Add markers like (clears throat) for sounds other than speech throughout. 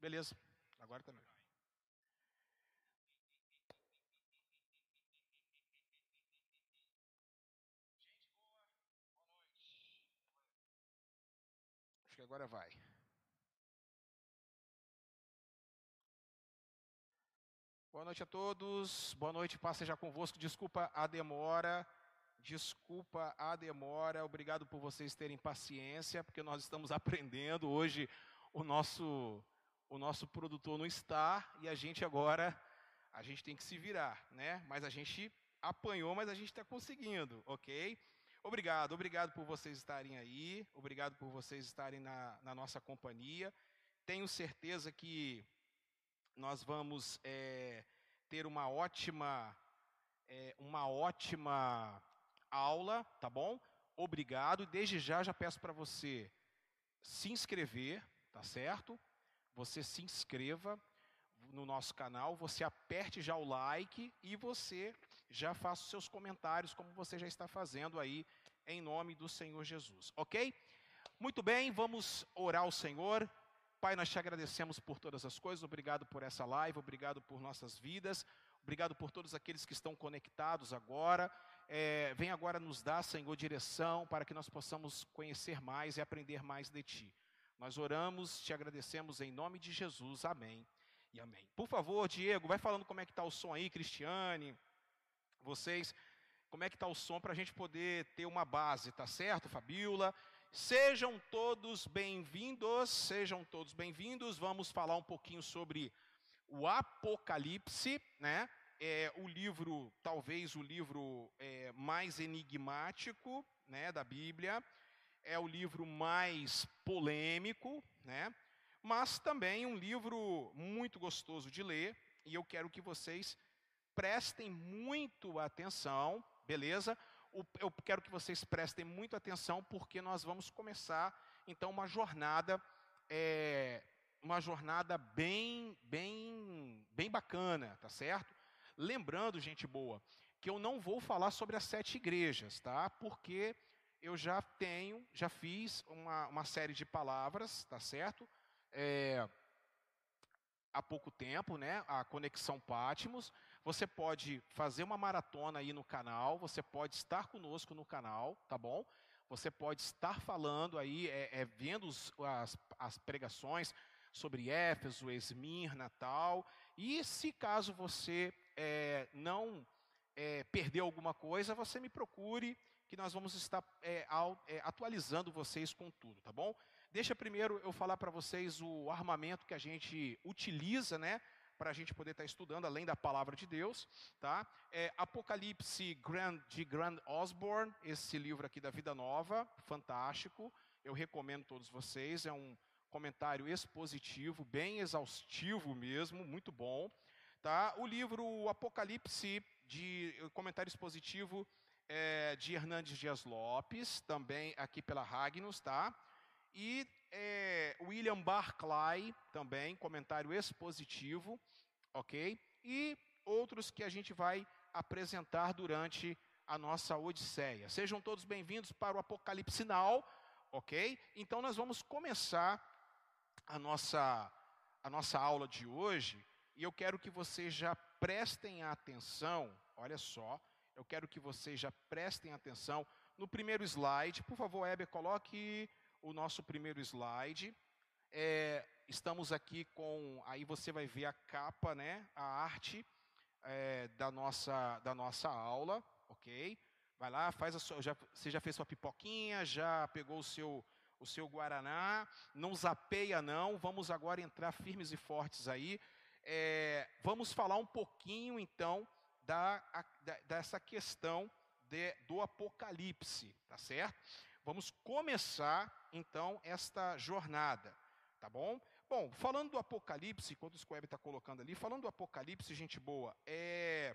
Beleza, agora também. Acho que agora vai. Boa noite a todos. Boa noite, paz seja convosco. Desculpa a demora. Desculpa a demora. Obrigado por vocês terem paciência, porque nós estamos (laughs) aprendendo hoje o nosso o nosso produtor não está e a gente agora a gente tem que se virar, né? Mas a gente apanhou, mas a gente está conseguindo, ok? Obrigado, obrigado por vocês estarem aí, obrigado por vocês estarem na, na nossa companhia. Tenho certeza que nós vamos é, ter uma ótima, é, uma ótima aula, tá bom? Obrigado. Desde já já peço para você se inscrever, tá certo? Você se inscreva no nosso canal, você aperte já o like e você já faça os seus comentários, como você já está fazendo aí, em nome do Senhor Jesus, ok? Muito bem, vamos orar ao Senhor. Pai, nós te agradecemos por todas as coisas, obrigado por essa live, obrigado por nossas vidas, obrigado por todos aqueles que estão conectados agora. É, vem agora nos dar, Senhor, direção para que nós possamos conhecer mais e aprender mais de Ti. Nós oramos, te agradecemos em nome de Jesus, amém e amém. Por favor, Diego, vai falando como é que está o som aí, Cristiane, vocês, como é que está o som para a gente poder ter uma base, tá certo, Fabiola? Sejam todos bem-vindos, sejam todos bem-vindos. Vamos falar um pouquinho sobre o Apocalipse, né? É o livro, talvez o livro é, mais enigmático, né, da Bíblia. É o livro mais polêmico, né? Mas também um livro muito gostoso de ler. E eu quero que vocês prestem muito atenção, beleza? eu quero que vocês prestem muita atenção, porque nós vamos começar, então, uma jornada, é, uma jornada bem, bem, bem bacana, tá certo? Lembrando, gente boa, que eu não vou falar sobre as sete igrejas, tá? Porque eu já tenho, já fiz uma, uma série de palavras, tá certo? É, há pouco tempo, né? A Conexão Pátimos. Você pode fazer uma maratona aí no canal, você pode estar conosco no canal, tá bom? Você pode estar falando aí, é, é vendo os, as, as pregações sobre Éfeso, Esmirna, tal. E se caso você é, não é, perdeu alguma coisa, você me procure, que nós vamos estar é, é, atualizando vocês com tudo, tá bom? Deixa primeiro eu falar para vocês o armamento que a gente utiliza, né? Para a gente poder estar tá estudando, além da palavra de Deus, tá? É Apocalipse Grand, de Grand Osborne, esse livro aqui da Vida Nova, fantástico. Eu recomendo a todos vocês. É um comentário expositivo, bem exaustivo mesmo, muito bom. Tá? O livro Apocalipse, de comentário expositivo é, de Hernandes Dias Lopes, também aqui pela Ragnos, tá? E é, William Barclay, também, comentário expositivo, ok? E outros que a gente vai apresentar durante a nossa Odisseia. Sejam todos bem-vindos para o Apocalipse Now, ok? Então nós vamos começar a nossa, a nossa aula de hoje e eu quero que vocês já prestem atenção, olha só, eu quero que vocês já prestem atenção no primeiro slide. Por favor, Heber, coloque o nosso primeiro slide. É, estamos aqui com, aí você vai ver a capa, né, a arte é, da, nossa, da nossa aula, ok? Vai lá, faz a sua, já, você já fez sua pipoquinha, já pegou o seu, o seu guaraná, não zapeia não, vamos agora entrar firmes e fortes aí. É, vamos falar um pouquinho então da, da dessa questão de, do Apocalipse, tá certo? Vamos começar então esta jornada, tá bom? Bom, falando do Apocalipse, quando o Squeb está colocando ali, falando do Apocalipse, gente boa, é,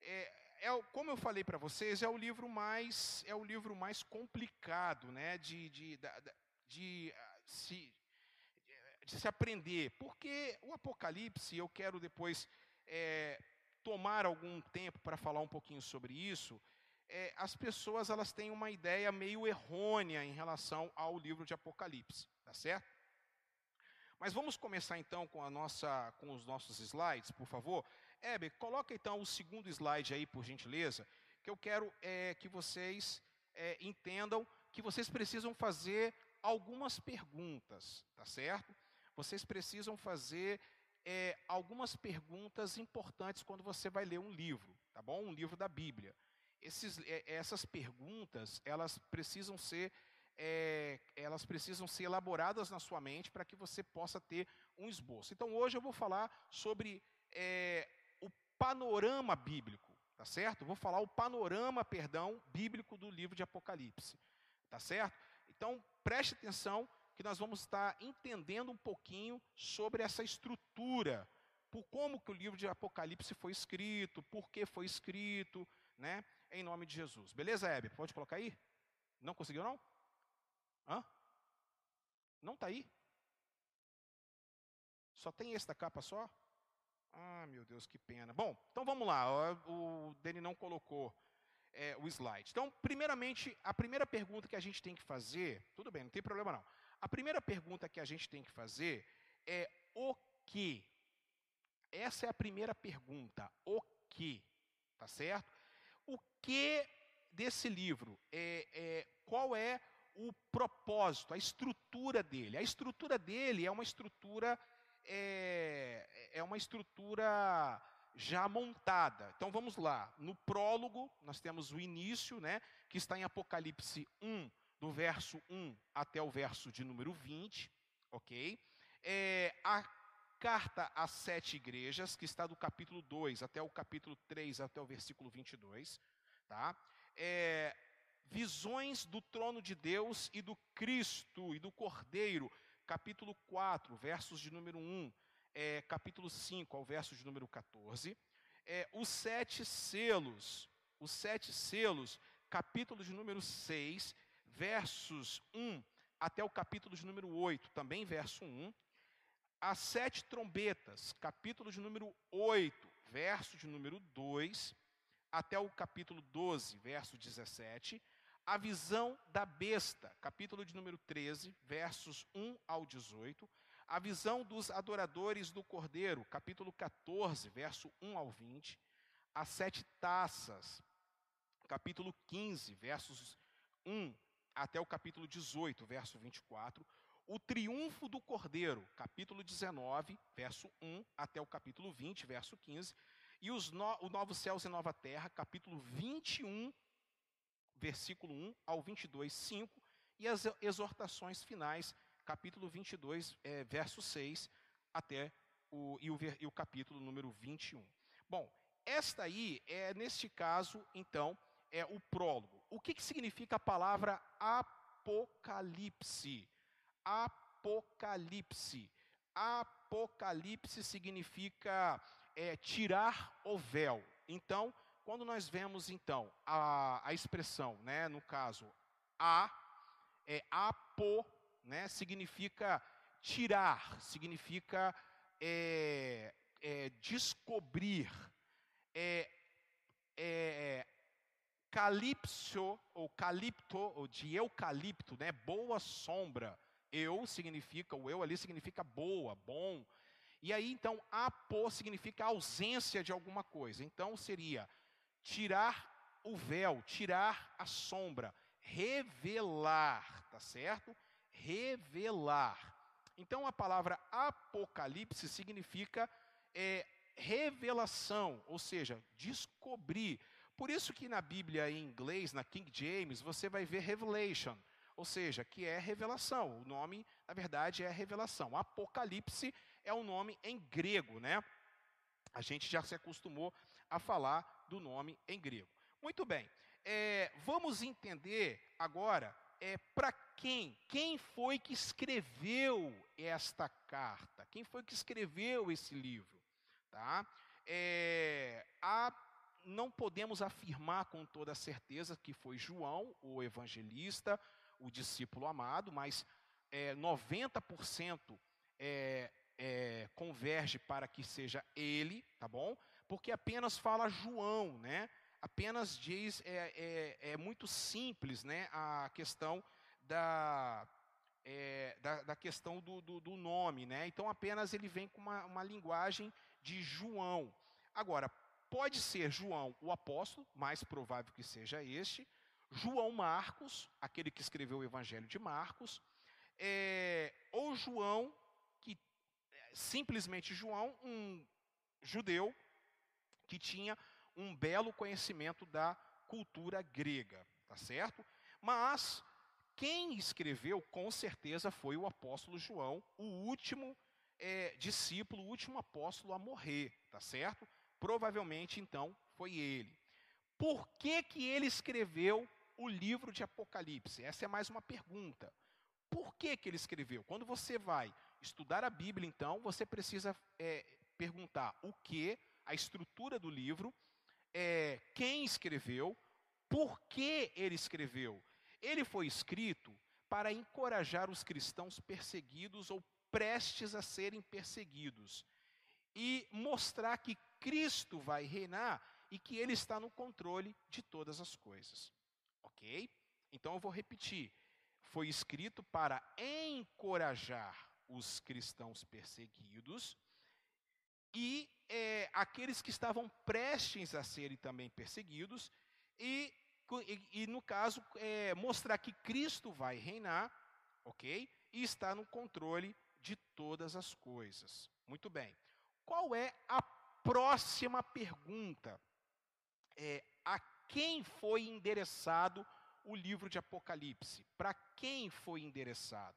é, é como eu falei para vocês, é o livro mais é o livro mais complicado, né, de, de, de, de ah, se de se aprender, porque o Apocalipse, eu quero depois é, tomar algum tempo para falar um pouquinho sobre isso, é, as pessoas elas têm uma ideia meio errônea em relação ao livro de Apocalipse, tá certo? Mas vamos começar então com, a nossa, com os nossos slides, por favor. Heber, coloca então o segundo slide aí, por gentileza, que eu quero é, que vocês é, entendam que vocês precisam fazer algumas perguntas, tá certo? Vocês precisam fazer é, algumas perguntas importantes quando você vai ler um livro, tá bom? Um livro da Bíblia. Esses, é, essas perguntas, elas precisam ser é, elas precisam ser elaboradas na sua mente para que você possa ter um esboço. Então, hoje eu vou falar sobre é, o panorama bíblico, tá certo? Vou falar o panorama, perdão, bíblico do livro de Apocalipse, tá certo? Então, preste atenção que nós vamos estar entendendo um pouquinho sobre essa estrutura, por como que o livro de Apocalipse foi escrito, por que foi escrito, né? Em nome de Jesus. Beleza, Hebe? Pode colocar aí? Não conseguiu não? Hã? Não está aí? Só tem esse da capa só? Ah, meu Deus, que pena. Bom, então vamos lá. O Dani não colocou é, o slide. Então, primeiramente, a primeira pergunta que a gente tem que fazer, tudo bem, não tem problema não. A primeira pergunta que a gente tem que fazer é o que? Essa é a primeira pergunta. O que? Tá certo? O que desse livro? É, é, qual é o propósito, a estrutura dele. A estrutura dele é uma estrutura é, é uma estrutura já montada. Então vamos lá. No prólogo, nós temos o início, né, que está em Apocalipse 1, do verso 1 até o verso de número 20, ok? É, a carta às sete igrejas, que está do capítulo 2 até o capítulo 3, até o versículo 22, tá? É, visões do trono de Deus e do Cristo e do Cordeiro, capítulo 4, versos de número 1, é, capítulo 5 ao verso de número 14. É, os sete selos, os sete selos, capítulo de número 6, versos 1 até o capítulo de número 8, também verso 1. As sete trombetas, capítulo de número 8, verso de número 2, até o capítulo 12, verso 17 a visão da besta, capítulo de número 13, versos 1 ao 18. A visão dos adoradores do Cordeiro, capítulo 14, verso 1 ao 20. As sete taças, capítulo 15, versos 1 até o capítulo 18, verso 24. O triunfo do Cordeiro, capítulo 19, verso 1 até o capítulo 20, verso 15. E os no, o Novo Céus e Nova Terra, capítulo 21, versículo 1 ao 22, 5, e as exortações finais, capítulo 22, é, verso 6, até o, e, o, e o capítulo número 21. Bom, esta aí é, neste caso, então, é o prólogo. O que, que significa a palavra apocalipse? Apocalipse. Apocalipse significa é, tirar o véu. Então, quando nós vemos então a, a expressão, né, no caso, a, é apo, né, significa tirar, significa é, é, descobrir, é, é, calipso, ou calipto, ou de eucalipto, né, boa sombra, eu significa, o eu ali significa boa, bom, e aí então apo significa ausência de alguma coisa, então seria tirar o véu, tirar a sombra, revelar, tá certo? Revelar. Então a palavra apocalipse significa é, revelação, ou seja, descobrir. Por isso que na Bíblia em inglês, na King James, você vai ver revelation, ou seja, que é revelação. O nome, na verdade, é revelação. Apocalipse é o um nome em grego, né? A gente já se acostumou a falar do nome em grego. Muito bem, é, vamos entender agora é, para quem, quem foi que escreveu esta carta, quem foi que escreveu esse livro. Tá? É, a, não podemos afirmar com toda certeza que foi João, o evangelista, o discípulo amado, mas é, 90% é, é, converge para que seja ele, tá bom? Porque apenas fala João, né? Apenas diz, é, é, é muito simples, né? A questão da, é, da, da, questão do, do, do, nome, né? Então apenas ele vem com uma, uma linguagem de João. Agora, pode ser João o apóstolo, mais provável que seja este, João Marcos, aquele que escreveu o Evangelho de Marcos, é, ou João, que é, simplesmente João, um judeu que tinha um belo conhecimento da cultura grega, tá certo? Mas quem escreveu, com certeza, foi o apóstolo João, o último é, discípulo, o último apóstolo a morrer, tá certo? Provavelmente, então, foi ele. Por que, que ele escreveu o livro de Apocalipse? Essa é mais uma pergunta. Por que, que ele escreveu? Quando você vai estudar a Bíblia, então, você precisa é, perguntar o que, a estrutura do livro, é, quem escreveu, por que ele escreveu. Ele foi escrito para encorajar os cristãos perseguidos ou prestes a serem perseguidos e mostrar que Cristo vai reinar e que ele está no controle de todas as coisas. Ok? Então eu vou repetir. Foi escrito para encorajar os cristãos perseguidos e é, aqueles que estavam prestes a serem também perseguidos, e, e, e no caso, é, mostrar que Cristo vai reinar, ok? E está no controle de todas as coisas. Muito bem. Qual é a próxima pergunta? É, a quem foi endereçado o livro de Apocalipse? Para quem foi endereçado?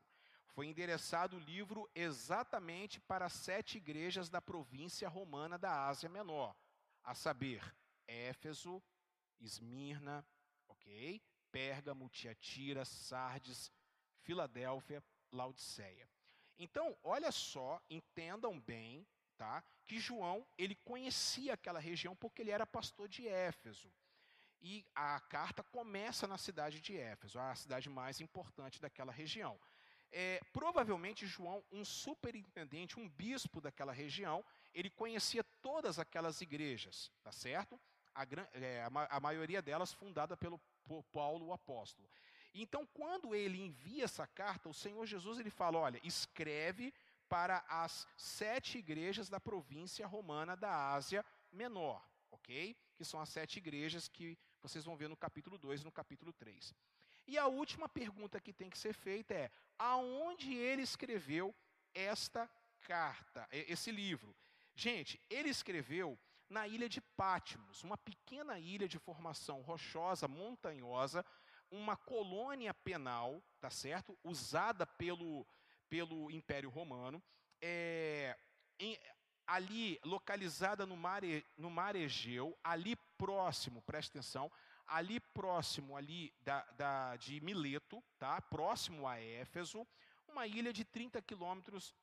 foi endereçado o livro exatamente para sete igrejas da província romana da Ásia Menor, a saber, Éfeso, Esmirna, ok? Pérgamo, Tiatira, Sardes, Filadélfia, Laodiceia. Então, olha só, entendam bem, tá? Que João, ele conhecia aquela região porque ele era pastor de Éfeso. E a carta começa na cidade de Éfeso, a cidade mais importante daquela região. É, provavelmente João, um superintendente, um bispo daquela região, ele conhecia todas aquelas igrejas, tá certo? A, é, a, maioria delas fundada pelo Paulo o apóstolo. Então, quando ele envia essa carta, o Senhor Jesus ele fala: olha, escreve para as sete igrejas da província romana da Ásia Menor, ok? Que são as sete igrejas que vocês vão ver no capítulo 2 e no capítulo 3. E a última pergunta que tem que ser feita é: aonde ele escreveu esta carta, esse livro? Gente, ele escreveu na ilha de Patmos, uma pequena ilha de formação rochosa, montanhosa, uma colônia penal, tá certo? Usada pelo, pelo Império Romano, é, em, ali localizada no mar, no mar Egeu, ali próximo, presta atenção, ali próximo ali da, da, de Mileto, tá? próximo a Éfeso, uma ilha de 30 quilômetros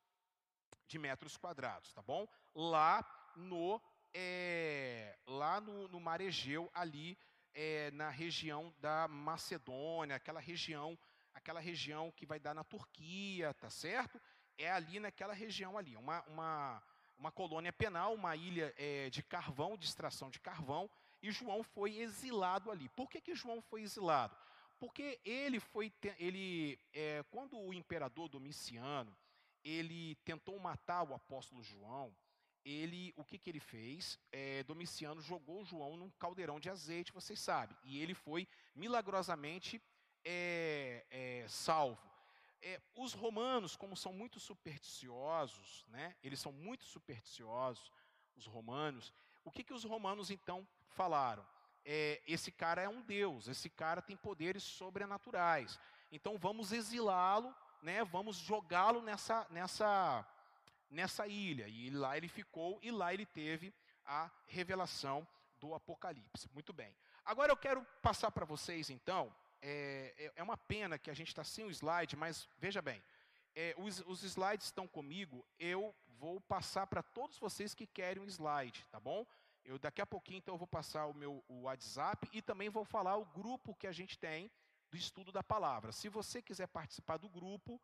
de metros quadrados, tá bom? Lá no, é, lá no, no Mar Egeu, ali é, na região da Macedônia, aquela região, aquela região que vai dar na Turquia, tá certo? É ali naquela região ali, uma, uma, uma colônia penal, uma ilha é, de carvão, de extração de carvão, e João foi exilado ali. Por que, que João foi exilado? Porque ele foi, ele, é, quando o imperador Domiciano, ele tentou matar o apóstolo João, ele, o que, que ele fez? É, Domiciano jogou João num caldeirão de azeite, vocês sabem, e ele foi milagrosamente é, é, salvo. É, os romanos, como são muito supersticiosos, né, eles são muito supersticiosos, os romanos, o que, que os romanos então falaram? É, esse cara é um deus, esse cara tem poderes sobrenaturais. Então vamos exilá-lo, né? Vamos jogá-lo nessa, nessa, nessa ilha. E lá ele ficou e lá ele teve a revelação do Apocalipse. Muito bem. Agora eu quero passar para vocês então. É, é, é uma pena que a gente está sem o slide, mas veja bem. É, os, os, slides estão comigo, eu vou passar para todos vocês que querem um slide, tá bom? Eu daqui a pouquinho então eu vou passar o meu o WhatsApp e também vou falar o grupo que a gente tem do estudo da palavra. Se você quiser participar do grupo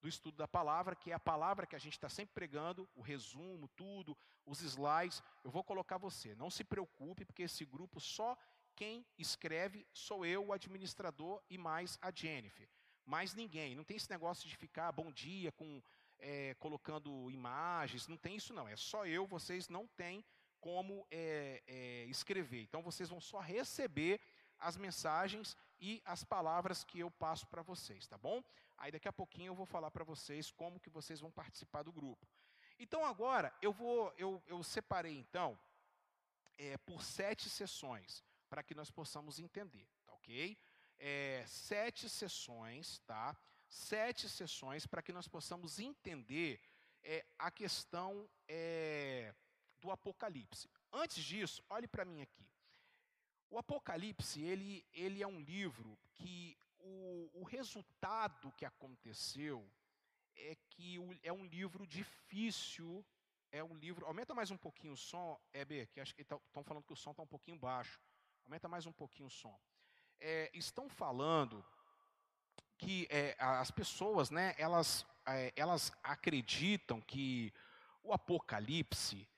do estudo da palavra, que é a palavra que a gente está sempre pregando, o resumo, tudo, os slides, eu vou colocar você. Não se preocupe, porque esse grupo só quem escreve sou eu, o administrador, e mais a Jennifer. Mais ninguém. Não tem esse negócio de ficar bom dia com é, colocando imagens. Não tem isso não. É só eu. Vocês não têm como é, é, escrever. Então vocês vão só receber as mensagens e as palavras que eu passo para vocês, tá bom? Aí daqui a pouquinho eu vou falar para vocês como que vocês vão participar do grupo. Então agora eu vou, eu, eu separei então é, por sete sessões para que nós possamos entender, tá ok? É, sete sessões, tá? Sete sessões para que nós possamos entender é, a questão é, do Apocalipse. Antes disso, olhe para mim aqui. O Apocalipse, ele, ele é um livro que o, o resultado que aconteceu é que o, é um livro difícil, é um livro... Aumenta mais um pouquinho o som, EB, que acho que estão tá, falando que o som está um pouquinho baixo. Aumenta mais um pouquinho o som. É, estão falando que é, as pessoas, né, elas, é, elas acreditam que o Apocalipse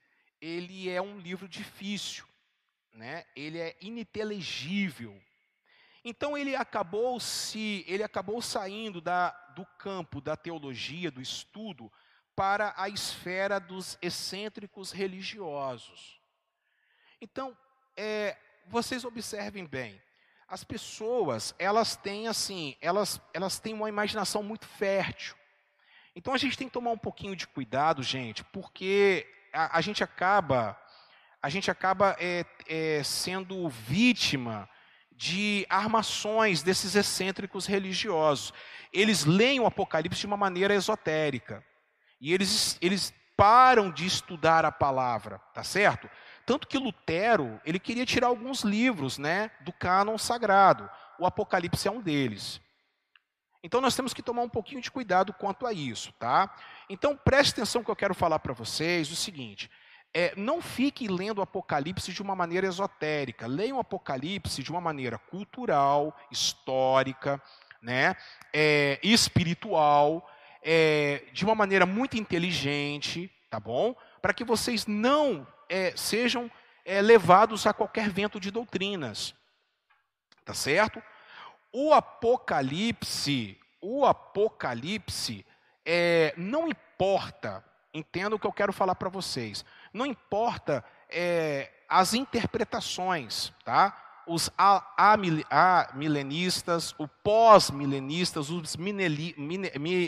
ele é um livro difícil, né? Ele é ininteligível. Então ele acabou se ele acabou saindo da, do campo da teologia, do estudo, para a esfera dos excêntricos religiosos. Então, é, vocês observem bem, as pessoas elas têm assim, elas elas têm uma imaginação muito fértil. Então a gente tem que tomar um pouquinho de cuidado, gente, porque a, a gente acaba, a gente acaba é, é, sendo vítima de armações desses excêntricos religiosos. Eles leem o Apocalipse de uma maneira esotérica. E eles, eles param de estudar a palavra, tá certo? Tanto que Lutero, ele queria tirar alguns livros, né, do cânon sagrado. O Apocalipse é um deles. Então nós temos que tomar um pouquinho de cuidado quanto a isso, tá? Então preste atenção que eu quero falar para vocês o seguinte: é, não fique lendo o Apocalipse de uma maneira esotérica. Leia o Apocalipse de uma maneira cultural, histórica, né, é, espiritual, é, de uma maneira muito inteligente, tá bom? Para que vocês não é, sejam é, levados a qualquer vento de doutrinas, tá certo? O Apocalipse, o Apocalipse, é, não importa, entenda o que eu quero falar para vocês, não importa é, as interpretações, tá? Os amilenistas, o pós-milenistas, os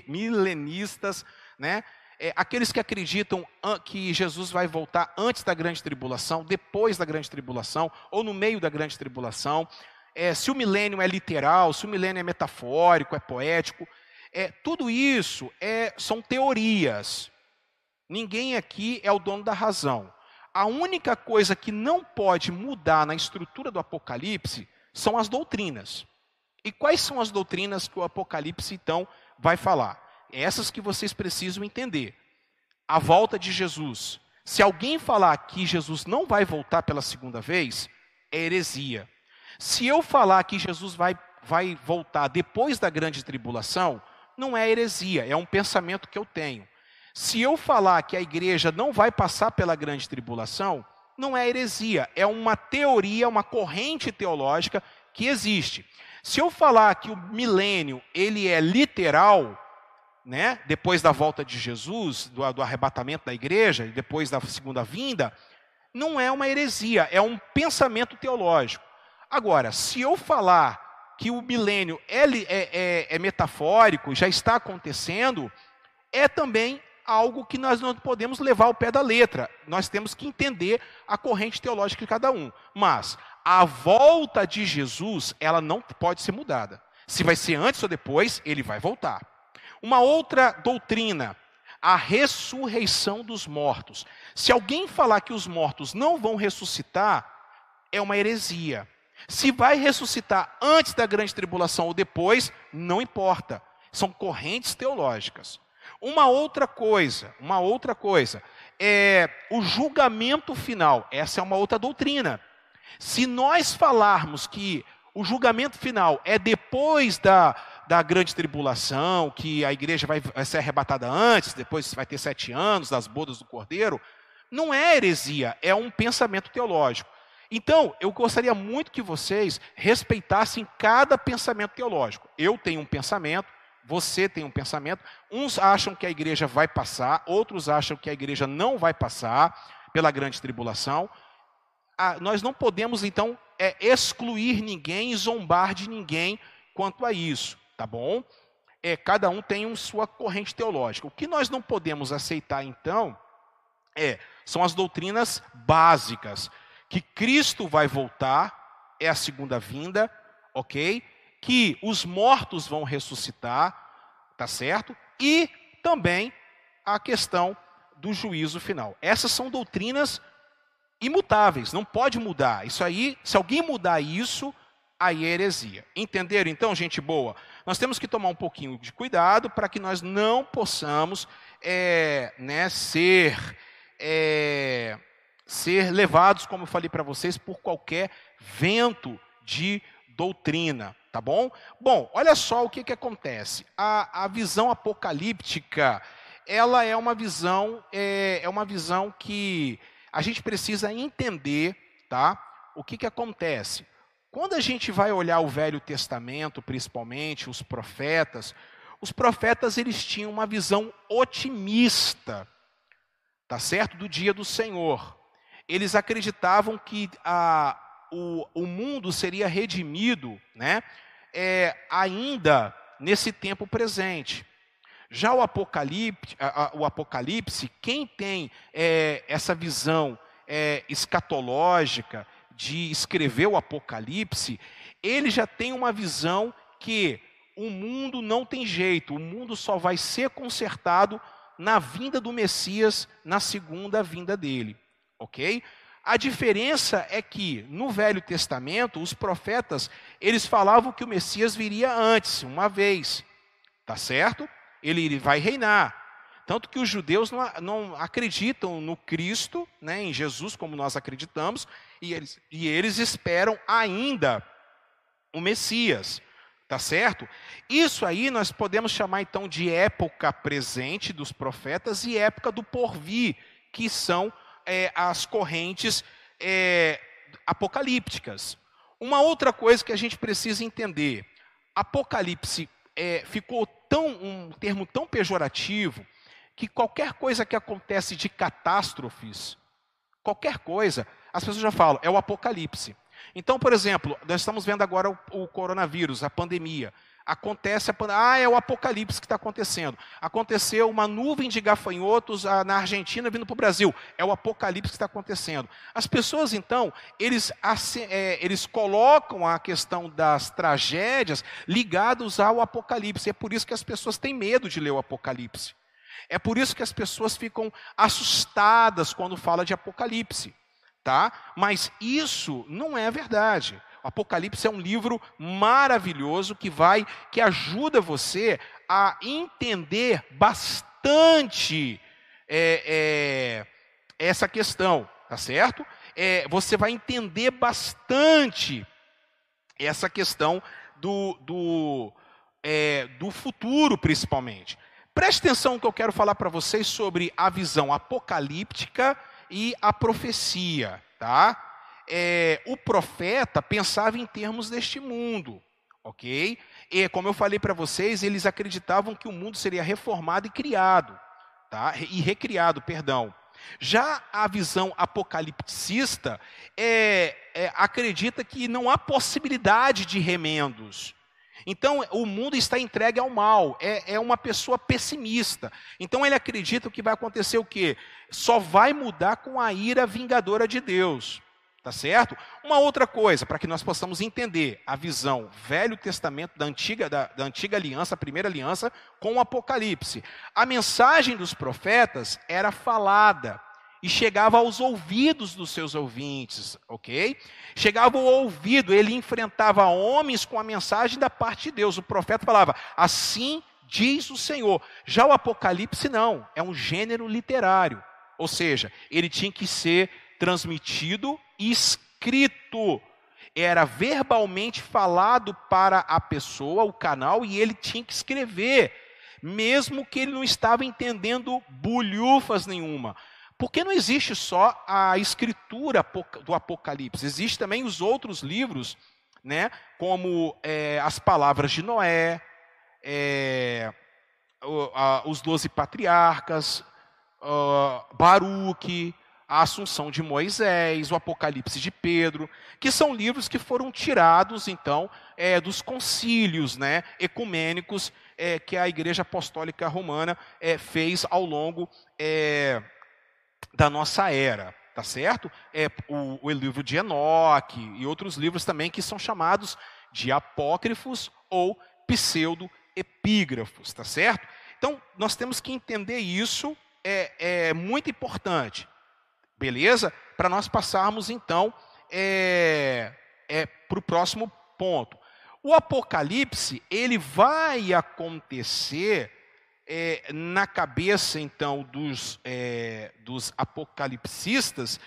milenistas, né? É, aqueles que acreditam que Jesus vai voltar antes da grande tribulação, depois da grande tribulação, ou no meio da grande tribulação, é, se o milênio é literal, se o milênio é metafórico, é poético, é, tudo isso é, são teorias. Ninguém aqui é o dono da razão. A única coisa que não pode mudar na estrutura do Apocalipse são as doutrinas. E quais são as doutrinas que o Apocalipse então vai falar? Essas que vocês precisam entender. A volta de Jesus. Se alguém falar que Jesus não vai voltar pela segunda vez, é heresia. Se eu falar que Jesus vai, vai voltar depois da grande tribulação, não é heresia, é um pensamento que eu tenho. Se eu falar que a igreja não vai passar pela grande tribulação, não é heresia, é uma teoria, uma corrente teológica que existe. Se eu falar que o milênio ele é literal, né, depois da volta de Jesus, do, do arrebatamento da igreja, depois da segunda vinda, não é uma heresia, é um pensamento teológico. Agora, se eu falar que o milênio é, é, é, é metafórico, já está acontecendo, é também algo que nós não podemos levar ao pé da letra. Nós temos que entender a corrente teológica de cada um. Mas a volta de Jesus, ela não pode ser mudada. Se vai ser antes ou depois, ele vai voltar. Uma outra doutrina, a ressurreição dos mortos. Se alguém falar que os mortos não vão ressuscitar, é uma heresia. Se vai ressuscitar antes da grande tribulação ou depois, não importa. São correntes teológicas. Uma outra coisa, uma outra coisa, é o julgamento final. Essa é uma outra doutrina. Se nós falarmos que o julgamento final é depois da, da grande tribulação, que a igreja vai, vai ser arrebatada antes, depois vai ter sete anos das bodas do cordeiro, não é heresia, é um pensamento teológico. Então, eu gostaria muito que vocês respeitassem cada pensamento teológico. Eu tenho um pensamento, você tem um pensamento. Uns acham que a igreja vai passar, outros acham que a igreja não vai passar pela grande tribulação. Ah, nós não podemos, então, é, excluir ninguém zombar de ninguém quanto a isso, tá bom? É, cada um tem uma sua corrente teológica. O que nós não podemos aceitar, então, é, são as doutrinas básicas, que Cristo vai voltar, é a segunda vinda, ok? Que os mortos vão ressuscitar, tá certo? E também a questão do juízo final. Essas são doutrinas imutáveis, não pode mudar. Isso aí, se alguém mudar isso, é heresia. Entenderam então, gente boa? Nós temos que tomar um pouquinho de cuidado para que nós não possamos é, né, ser, é, ser levados, como eu falei para vocês, por qualquer vento de doutrina, tá bom? Bom, olha só o que, que acontece. A, a visão apocalíptica, ela é uma visão, é, é uma visão que a gente precisa entender, tá? O que, que acontece? Quando a gente vai olhar o Velho Testamento, principalmente os profetas, os profetas eles tinham uma visão otimista, tá certo, do dia do Senhor. Eles acreditavam que a, o, o mundo seria redimido, né? É, ainda nesse tempo presente. Já o Apocalipse, o Apocalipse quem tem é, essa visão é, escatológica de escrever o Apocalipse, ele já tem uma visão que o mundo não tem jeito, o mundo só vai ser consertado na vinda do Messias, na segunda vinda dele, ok? A diferença é que no Velho Testamento os profetas eles falavam que o Messias viria antes, uma vez, tá certo? ele, ele vai reinar. Tanto que os judeus não, não acreditam no Cristo, né, em Jesus, como nós acreditamos, e eles, e eles esperam ainda o Messias. Tá certo? Isso aí nós podemos chamar então de época presente dos profetas e época do porvir, que são é, as correntes é, apocalípticas. Uma outra coisa que a gente precisa entender: Apocalipse é, ficou tão um termo tão pejorativo que qualquer coisa que acontece de catástrofes, qualquer coisa, as pessoas já falam, é o apocalipse. Então, por exemplo, nós estamos vendo agora o, o coronavírus, a pandemia acontece, a, ah, é o apocalipse que está acontecendo. Aconteceu uma nuvem de gafanhotos ah, na Argentina vindo para o Brasil. É o apocalipse que está acontecendo. As pessoas, então, eles, é, eles colocam a questão das tragédias ligados ao apocalipse. É por isso que as pessoas têm medo de ler o apocalipse. É por isso que as pessoas ficam assustadas quando fala de apocalipse. Tá? Mas isso não é verdade. Apocalipse é um livro maravilhoso que vai, que ajuda você a entender bastante é, é, essa questão, tá certo? É, você vai entender bastante essa questão do, do, é, do futuro, principalmente. Preste atenção no que eu quero falar para vocês sobre a visão apocalíptica e a profecia, tá? é, o profeta pensava em termos deste mundo, ok? E como eu falei para vocês, eles acreditavam que o mundo seria reformado e criado, tá? E recriado, perdão. Já a visão apocalipsista é, é, acredita que não há possibilidade de remendos. Então, o mundo está entregue ao mal, é, é, uma pessoa pessimista. Então, ele acredita que vai acontecer o quê? Só vai mudar com a ira vingadora de Deus. Tá certo? Uma outra coisa, para que nós possamos entender a visão Velho Testamento da antiga, da, da antiga aliança, a primeira aliança, com o Apocalipse. A mensagem dos profetas era falada e chegava aos ouvidos dos seus ouvintes, ok? Chegava ao ouvido, ele enfrentava homens com a mensagem da parte de Deus. O profeta falava, assim diz o Senhor. Já o Apocalipse não, é um gênero literário. Ou seja, ele tinha que ser transmitido escrito. Era verbalmente falado para a pessoa, o canal, e ele tinha que escrever, mesmo que ele não estava entendendo bulhufas nenhuma. Porque não existe só a escritura do Apocalipse, existe também os outros livros, né, como é, as palavras de Noé, é, os doze patriarcas, Baruque, a Assunção de Moisés, o Apocalipse de Pedro, que são livros que foram tirados, então, é, dos concílios né, ecumênicos é, que a Igreja Apostólica Romana é, fez ao longo é, da nossa era, tá certo? É, o, o livro de Enoque e outros livros também que são chamados de apócrifos ou pseudo-epígrafos, tá certo? Então, nós temos que entender isso, é, é muito importante. Beleza? Para nós passarmos então é, é, para o próximo ponto. O Apocalipse ele vai acontecer é, na cabeça então dos, é, dos apocalipsistas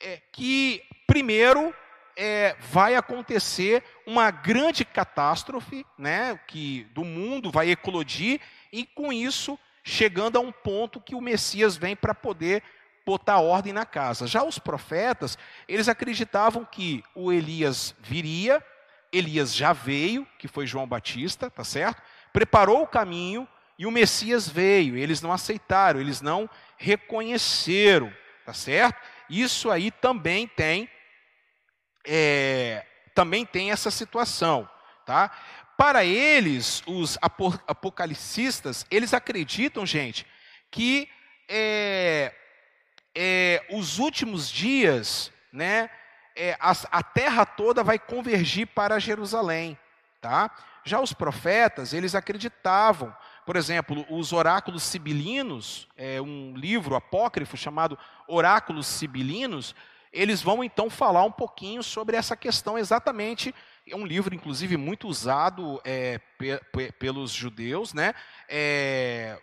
é, que primeiro é, vai acontecer uma grande catástrofe, né, que do mundo vai eclodir e com isso chegando a um ponto que o Messias vem para poder botar ordem na casa. Já os profetas, eles acreditavam que o Elias viria, Elias já veio, que foi João Batista, tá certo? Preparou o caminho e o Messias veio. Eles não aceitaram, eles não reconheceram, tá certo? Isso aí também tem, é, também tem essa situação, tá? Para eles, os apocalicistas, eles acreditam, gente, que é, é, os últimos dias, né, é, a, a, terra toda vai convergir para Jerusalém, tá? Já os profetas, eles acreditavam, por exemplo, os oráculos sibilinos, é, um livro apócrifo chamado Oráculos Sibilinos, eles vão então falar um pouquinho sobre essa questão exatamente. É um livro, inclusive, muito usado é, pe, pe, pelos judeus, né? É,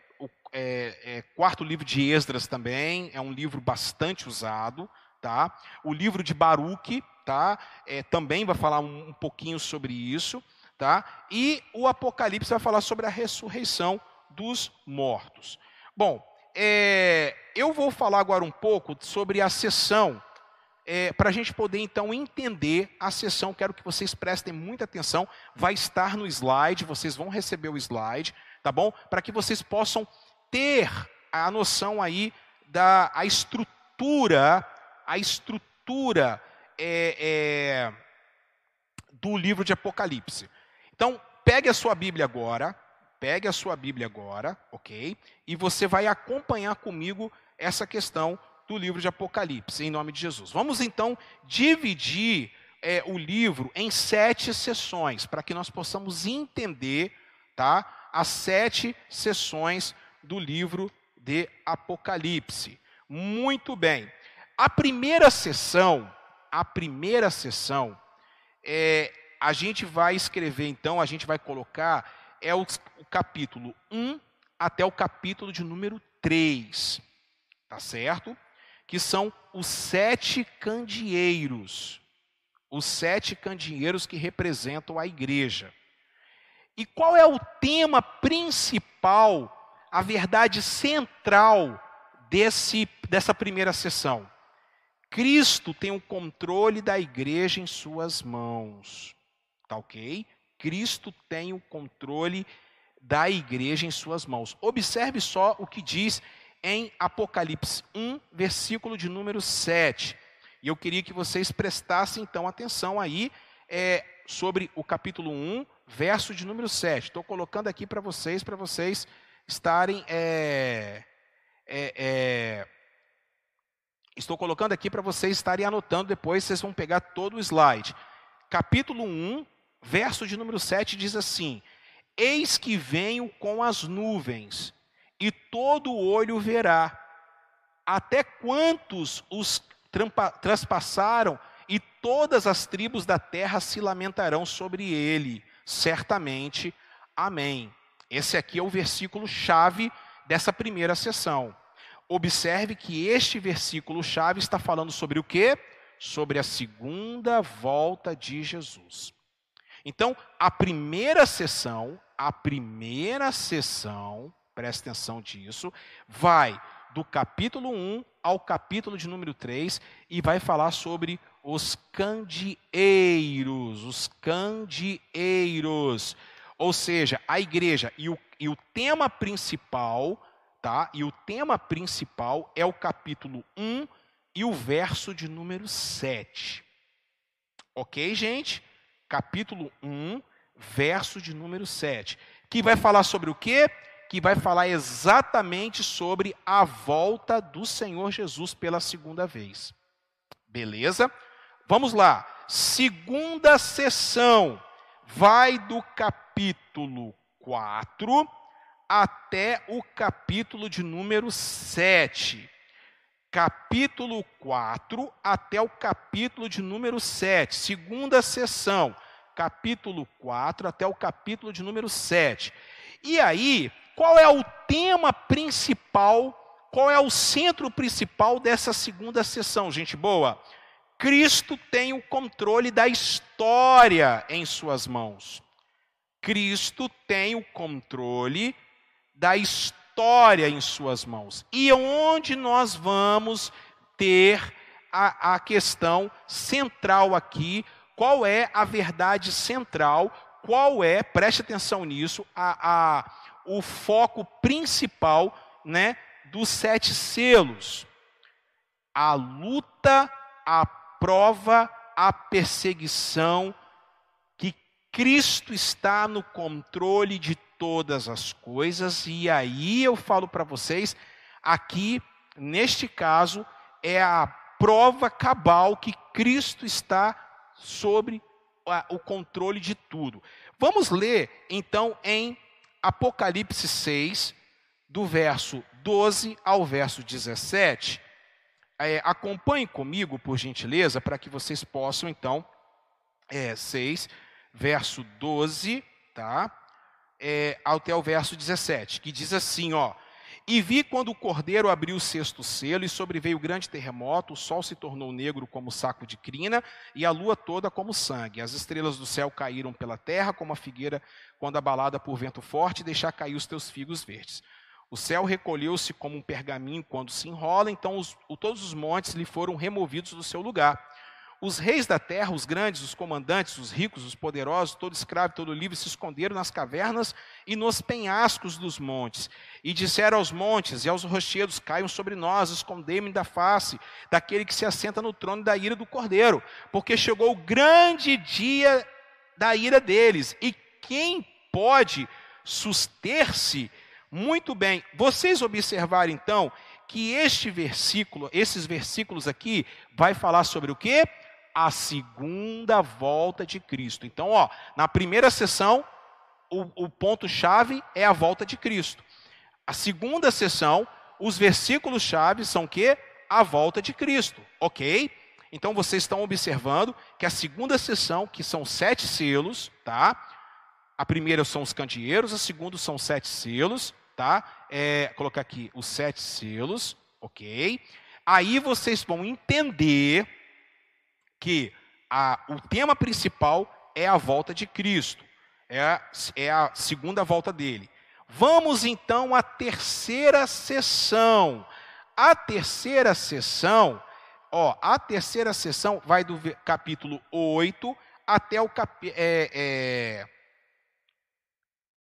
é, é, quarto livro de Esdras também é um livro bastante usado, tá? O livro de Baruque, tá? É, também vai falar um, um, pouquinho sobre isso, tá? E o Apocalipse vai falar sobre a ressurreição dos mortos. Bom, é, eu vou falar agora um pouco sobre a sessão, é, para a gente poder então entender a sessão. Quero que vocês prestem muita atenção. Vai estar no slide, vocês vão receber o slide, tá bom? Para que vocês possam ter a noção aí da a estrutura, a estrutura é, é, do livro de Apocalipse. Então, pegue a sua Bíblia agora, pegue a sua Bíblia agora, ok? E você vai acompanhar comigo essa questão do livro de Apocalipse, em nome de Jesus. Vamos então dividir é, o livro em sete sessões, para que nós possamos entender tá, as sete sessões do livro de Apocalipse. Muito bem. A primeira sessão, a primeira sessão, é, a gente vai escrever então, a gente vai colocar, é o, o capítulo 1 até o capítulo de número 3. Tá certo? Que são os sete candeeiros. Os sete candeeiros que representam a igreja. E qual é o tema principal a verdade central desse, dessa primeira sessão. Cristo tem o controle da igreja em suas mãos. Tá ok? Cristo tem o controle da igreja em suas mãos. Observe só o que diz em Apocalipse 1, versículo de número 7. E eu queria que vocês prestassem então atenção aí é, sobre o capítulo 1, verso de número 7. Estou colocando aqui para vocês, para vocês estarem. É, é, é, estou colocando aqui para vocês estarem anotando depois, vocês vão pegar todo o slide. Capítulo 1, verso de número 7 diz assim: Eis que venho com as nuvens, e todo olho verá, até quantos os transpassaram, e todas as tribos da terra se lamentarão sobre ele. Certamente. Amém. Esse aqui é o versículo chave dessa primeira sessão. Observe que este versículo chave está falando sobre o quê? Sobre a segunda volta de Jesus. Então, a primeira sessão, a primeira sessão, presta atenção disso, vai do capítulo 1 ao capítulo de número 3 e vai falar sobre os candeeiros, os candeeiros. Ou seja, a igreja e o, e o tema principal, tá? E o tema principal é o capítulo 1 e o verso de número 7. Ok, gente? Capítulo 1, verso de número 7. Que vai falar sobre o quê? Que vai falar exatamente sobre a volta do Senhor Jesus pela segunda vez. Beleza? Vamos lá. Segunda sessão vai do capítulo 4 até o capítulo de número 7 capítulo 4 até o capítulo de número 7, segunda sessão, capítulo 4 até o capítulo de número 7. E aí, qual é o tema principal, qual é o centro principal dessa segunda sessão, gente boa? Cristo tem o controle da história em suas mãos. Cristo tem o controle da história história em suas mãos. E onde nós vamos ter a, a questão central aqui, qual é a verdade central, qual é, preste atenção nisso, a, a, o foco principal né, dos sete selos. A luta, a prova, a perseguição, que Cristo está no controle de todas as coisas, e aí eu falo para vocês, aqui, neste caso, é a prova cabal que Cristo está sobre o controle de tudo. Vamos ler, então, em Apocalipse 6, do verso 12 ao verso 17. É, acompanhe comigo, por gentileza, para que vocês possam, então, é, 6, verso 12, tá? É, até o verso 17, que diz assim, ó. E vi quando o cordeiro abriu o sexto selo, e sobreveio grande terremoto, o sol se tornou negro como saco de crina, e a lua toda como sangue. As estrelas do céu caíram pela terra, como a figueira quando abalada por vento forte, deixar cair os teus figos verdes. O céu recolheu-se como um pergaminho quando se enrola, então os, todos os montes lhe foram removidos do seu lugar. Os reis da terra, os grandes, os comandantes, os ricos, os poderosos, todo escravo, todo livre, se esconderam nas cavernas e nos penhascos dos montes. E disseram aos montes e aos rochedos: Caiam sobre nós, escondei-me da face daquele que se assenta no trono da ira do cordeiro, porque chegou o grande dia da ira deles. E quem pode suster-se? Muito bem, vocês observaram então que este versículo, esses versículos aqui, vai falar sobre o quê? A segunda volta de Cristo. Então, ó, na primeira sessão, o, o ponto-chave é a volta de Cristo. A segunda sessão, os versículos-chave são que? A volta de Cristo, ok? Então vocês estão observando que a segunda sessão, que são sete selos, tá? A primeira são os candeeiros, a segunda são sete selos, tá? É, colocar aqui os sete selos, ok? Aí vocês vão entender que a, o tema principal é a volta de Cristo, é a, é a segunda volta dele. Vamos então à terceira sessão. A terceira sessão, ó, a terceira sessão vai do capítulo 8 até o capítulo. É, é,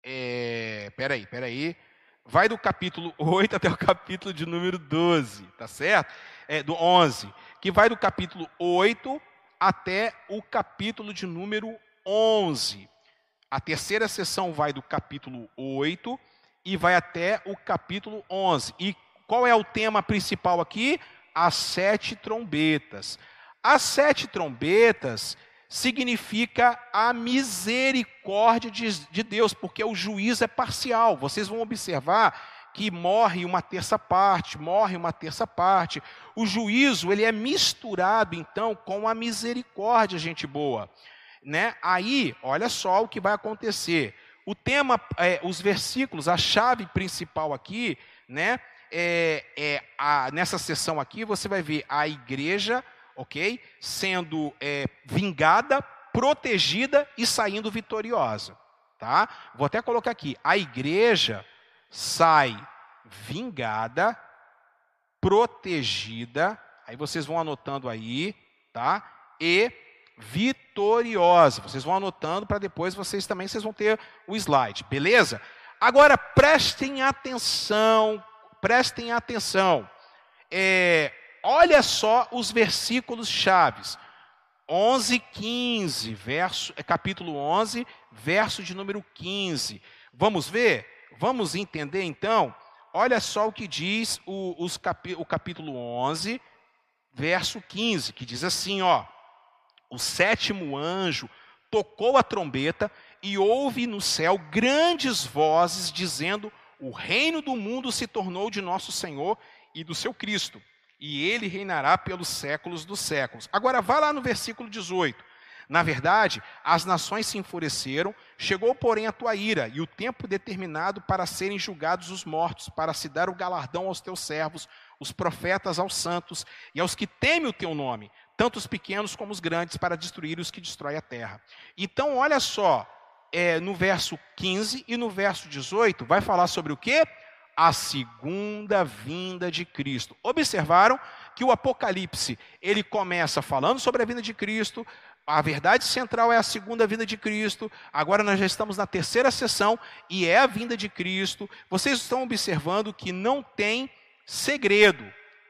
é, peraí, peraí. Vai do capítulo 8 (laughs) até o capítulo de número 12, tá certo? É, do 11 que vai do capítulo 8 até o capítulo de número 11. A terceira sessão vai do capítulo 8 e vai até o capítulo 11. E qual é o tema principal aqui? As sete trombetas. As sete trombetas significa a misericórdia de, de Deus, porque o juízo é parcial. Vocês vão observar que morre uma terça parte, morre uma terça parte. O juízo, ele é misturado então com a misericórdia, gente boa, né? Aí, olha só o que vai acontecer. O tema, é, os versículos, a chave principal aqui, né? É, é a, nessa sessão aqui você vai ver a igreja, ok, sendo é, vingada, protegida e saindo vitoriosa, tá? Vou até colocar aqui, a igreja sai vingada, protegida, aí vocês vão anotando aí, tá? E vitoriosa. Vocês vão anotando para depois vocês também vocês vão ter o slide, beleza? Agora prestem atenção, prestem atenção. É, olha só os versículos chaves. 11, 15, verso, é capítulo 11, verso de número 15. Vamos ver? Vamos entender então? Olha só o que diz o, os capi, o capítulo 11, verso 15, que diz assim, ó: O sétimo anjo tocou a trombeta e houve no céu grandes vozes dizendo: O reino do mundo se tornou de nosso Senhor e do seu Cristo, e ele reinará pelos séculos dos séculos. Agora vá lá no versículo 18. Na verdade, as nações se enfureceram, chegou, porém, a tua ira, e o tempo determinado para serem julgados os mortos, para se dar o galardão aos teus servos, os profetas aos santos e aos que temem o teu nome, tanto os pequenos como os grandes, para destruir os que destroem a terra. Então, olha só, é, no verso 15 e no verso 18, vai falar sobre o quê? A segunda vinda de Cristo. Observaram que o Apocalipse, ele começa falando sobre a vinda de Cristo, a verdade central é a segunda vinda de Cristo. Agora nós já estamos na terceira sessão e é a vinda de Cristo. Vocês estão observando que não tem segredo,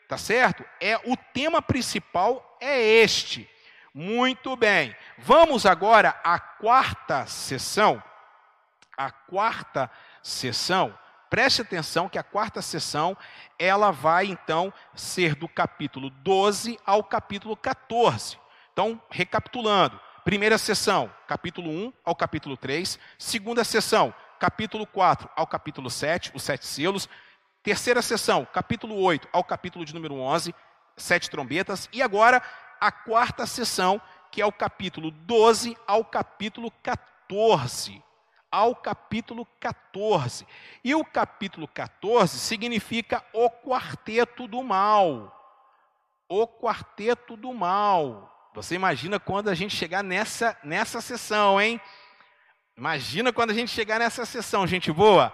tá certo? É o tema principal é este. Muito bem. Vamos agora à quarta sessão. A quarta sessão. Preste atenção que a quarta sessão, ela vai então ser do capítulo 12 ao capítulo 14. Então, recapitulando, primeira sessão, capítulo 1 ao capítulo 3, segunda sessão, capítulo 4 ao capítulo 7, os sete selos, terceira sessão, capítulo 8 ao capítulo de número 11, sete trombetas, e agora a quarta sessão, que é o capítulo 12 ao capítulo 14. Ao capítulo 14. E o capítulo 14 significa o quarteto do mal. O quarteto do mal. Você imagina quando a gente chegar nessa, nessa sessão, hein? Imagina quando a gente chegar nessa sessão, gente boa.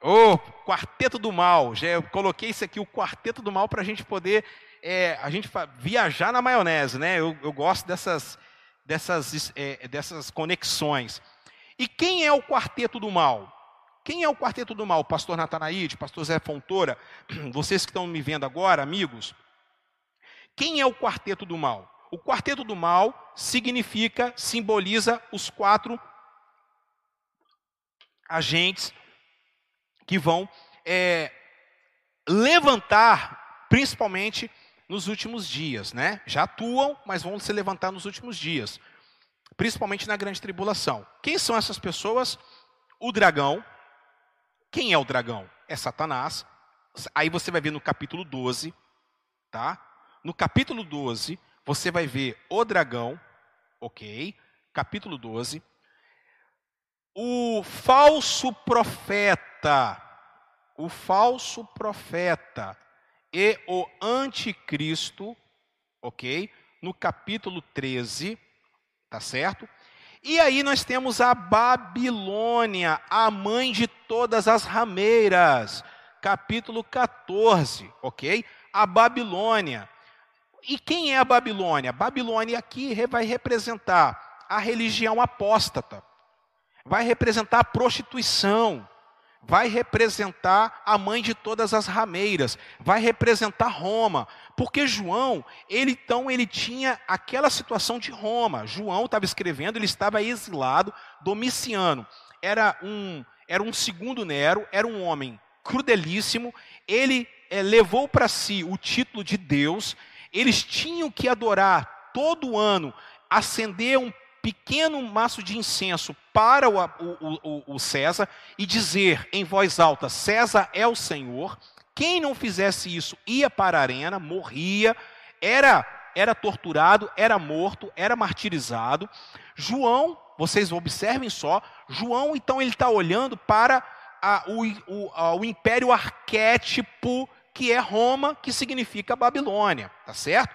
O oh, quarteto do mal. Já coloquei isso aqui, o quarteto do mal, para a gente poder é, a gente viajar na maionese, né? Eu, eu gosto dessas, dessas, é, dessas conexões. E quem é o quarteto do mal? Quem é o quarteto do mal? Pastor Natanaide, pastor Zé Fontoura, (clears throat) vocês que estão me vendo agora, amigos. Quem é o quarteto do mal? O quarteto do mal significa, simboliza os quatro agentes que vão é, levantar, principalmente nos últimos dias, né? Já atuam, mas vão se levantar nos últimos dias, principalmente na grande tribulação. Quem são essas pessoas? O dragão. Quem é o dragão? É Satanás. Aí você vai ver no capítulo 12, tá? No capítulo 12, você vai ver o dragão, ok? Capítulo 12. O falso profeta, o falso profeta e o anticristo, ok? No capítulo 13, tá certo? E aí nós temos a Babilônia, a mãe de todas as rameiras, capítulo 14, ok? A Babilônia. E quem é a Babilônia? Babilônia aqui vai representar a religião apóstata, vai representar a prostituição, vai representar a mãe de todas as rameiras, vai representar Roma, porque João, ele então ele tinha aquela situação de Roma. João estava escrevendo, ele estava exilado, Domiciano. Era um era um segundo Nero, era um homem crudelíssimo, ele é, levou para si o título de Deus, eles tinham que adorar todo ano, acender um pequeno maço de incenso para o, o, o, o, César e dizer em voz alta: César é o Senhor. Quem não fizesse isso ia para a arena, morria, era, era torturado, era morto, era martirizado. João, vocês observem só, João então ele está olhando para a, o, a, o império arquétipo que é Roma, que significa Babilônia, tá certo?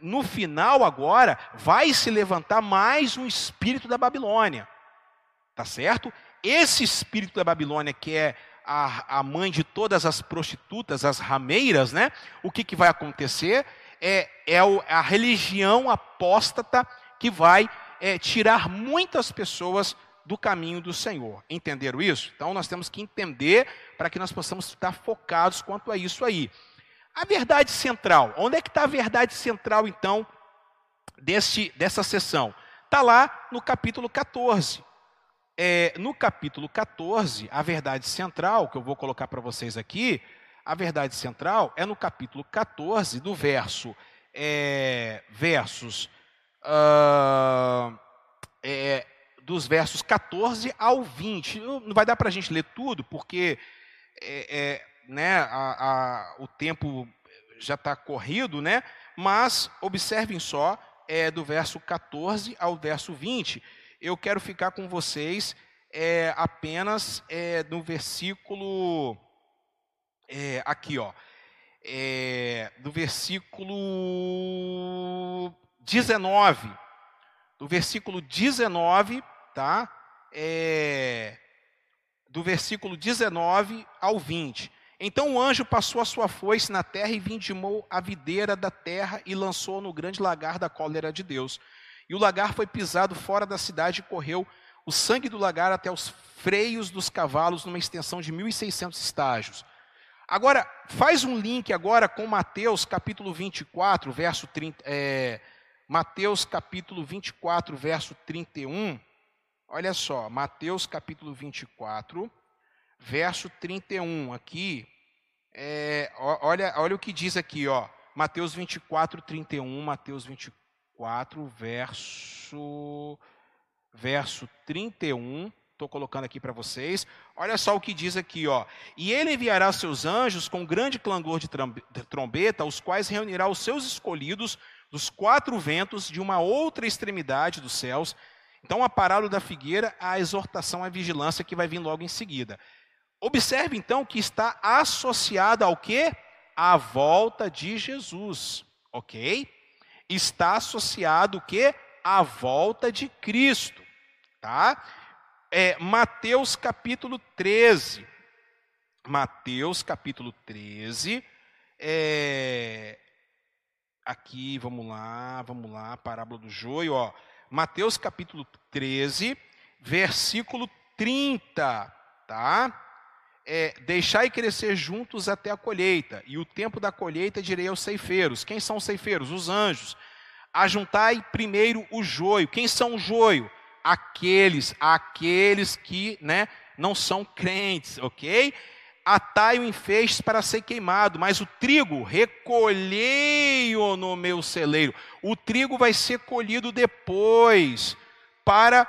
No final agora vai se levantar mais um espírito da Babilônia. Tá certo? Esse espírito da Babilônia que é a, a mãe de todas as prostitutas, as rameiras, né? O que, que vai acontecer? É, é a religião apóstata que vai é, tirar muitas pessoas do caminho do Senhor. Entenderam isso? Então nós temos que entender para que nós possamos estar focados quanto a isso aí. A verdade central, onde é que está a verdade central então deste, dessa sessão? Está lá no capítulo 14. É, no capítulo 14, a verdade central, que eu vou colocar para vocês aqui, a verdade central é no capítulo 14, do verso, é, versos, uh, é, dos versos 14 ao 20. Não vai dar para a gente ler tudo, porque é, é, né, a, a, o tempo já está corrido, né? mas observem só, é, do verso 14 ao verso 20. Eu quero ficar com vocês é, apenas é, no versículo. É, aqui, ó. É, do versículo 19. Do versículo 19 tá? É, do versículo 19 ao 20. Então o anjo passou a sua foice na terra e vindimou a videira da terra e lançou no grande lagar da cólera de Deus. E o lagar foi pisado fora da cidade e correu o sangue do lagar até os freios dos cavalos numa extensão de 1.600 estágios. Agora, faz um link agora com Mateus capítulo 24, verso 30, é, Mateus capítulo 24, verso 31. Olha só, Mateus capítulo 24, verso 31. Aqui, é, olha, olha o que diz aqui, ó. Mateus 24, 31. Mateus 24, verso, verso 31. Estou colocando aqui para vocês. Olha só o que diz aqui, ó. E ele enviará seus anjos com grande clangor de trombeta, os quais reunirá os seus escolhidos dos quatro ventos de uma outra extremidade dos céus então, a parábola da figueira, a exortação à vigilância que vai vir logo em seguida. Observe então que está associada ao que? À volta de Jesus, ok? Está associado o que? À volta de Cristo, tá? É, Mateus capítulo 13. Mateus capítulo 13. É, aqui, vamos lá, vamos lá, parábola do joio, ó. Mateus capítulo 13, versículo 30, tá? É, deixai crescer juntos até a colheita, e o tempo da colheita direi aos ceifeiros. Quem são os ceifeiros? Os anjos. Ajuntai primeiro o joio. Quem são o joio? Aqueles, aqueles que né, não são crentes, ok? atai-o em feixes para ser queimado, mas o trigo recolhei-o no meu celeiro. O trigo vai ser colhido depois, para,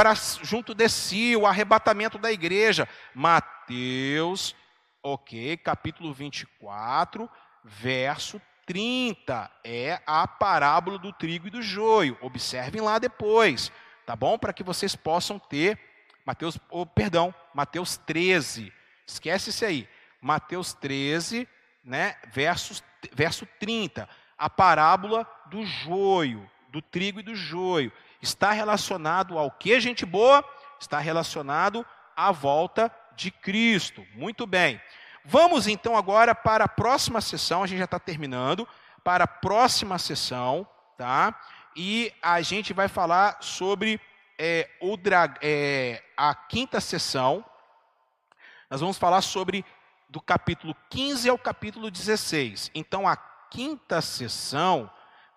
para junto de si, o arrebatamento da igreja. Mateus, ok, capítulo 24, verso 30. É a parábola do trigo e do joio. Observem lá depois, tá bom? Para que vocês possam ter. Mateus, oh, perdão, Mateus 13 Esquece isso aí. Mateus 13, né, versos, verso 30. A parábola do joio, do trigo e do joio. Está relacionado ao que, gente boa? Está relacionado à volta de Cristo. Muito bem. Vamos então agora para a próxima sessão, a gente já está terminando, para a próxima sessão, tá? E a gente vai falar sobre é, o é, a quinta sessão, nós vamos falar sobre do capítulo 15 ao capítulo 16. Então, a quinta sessão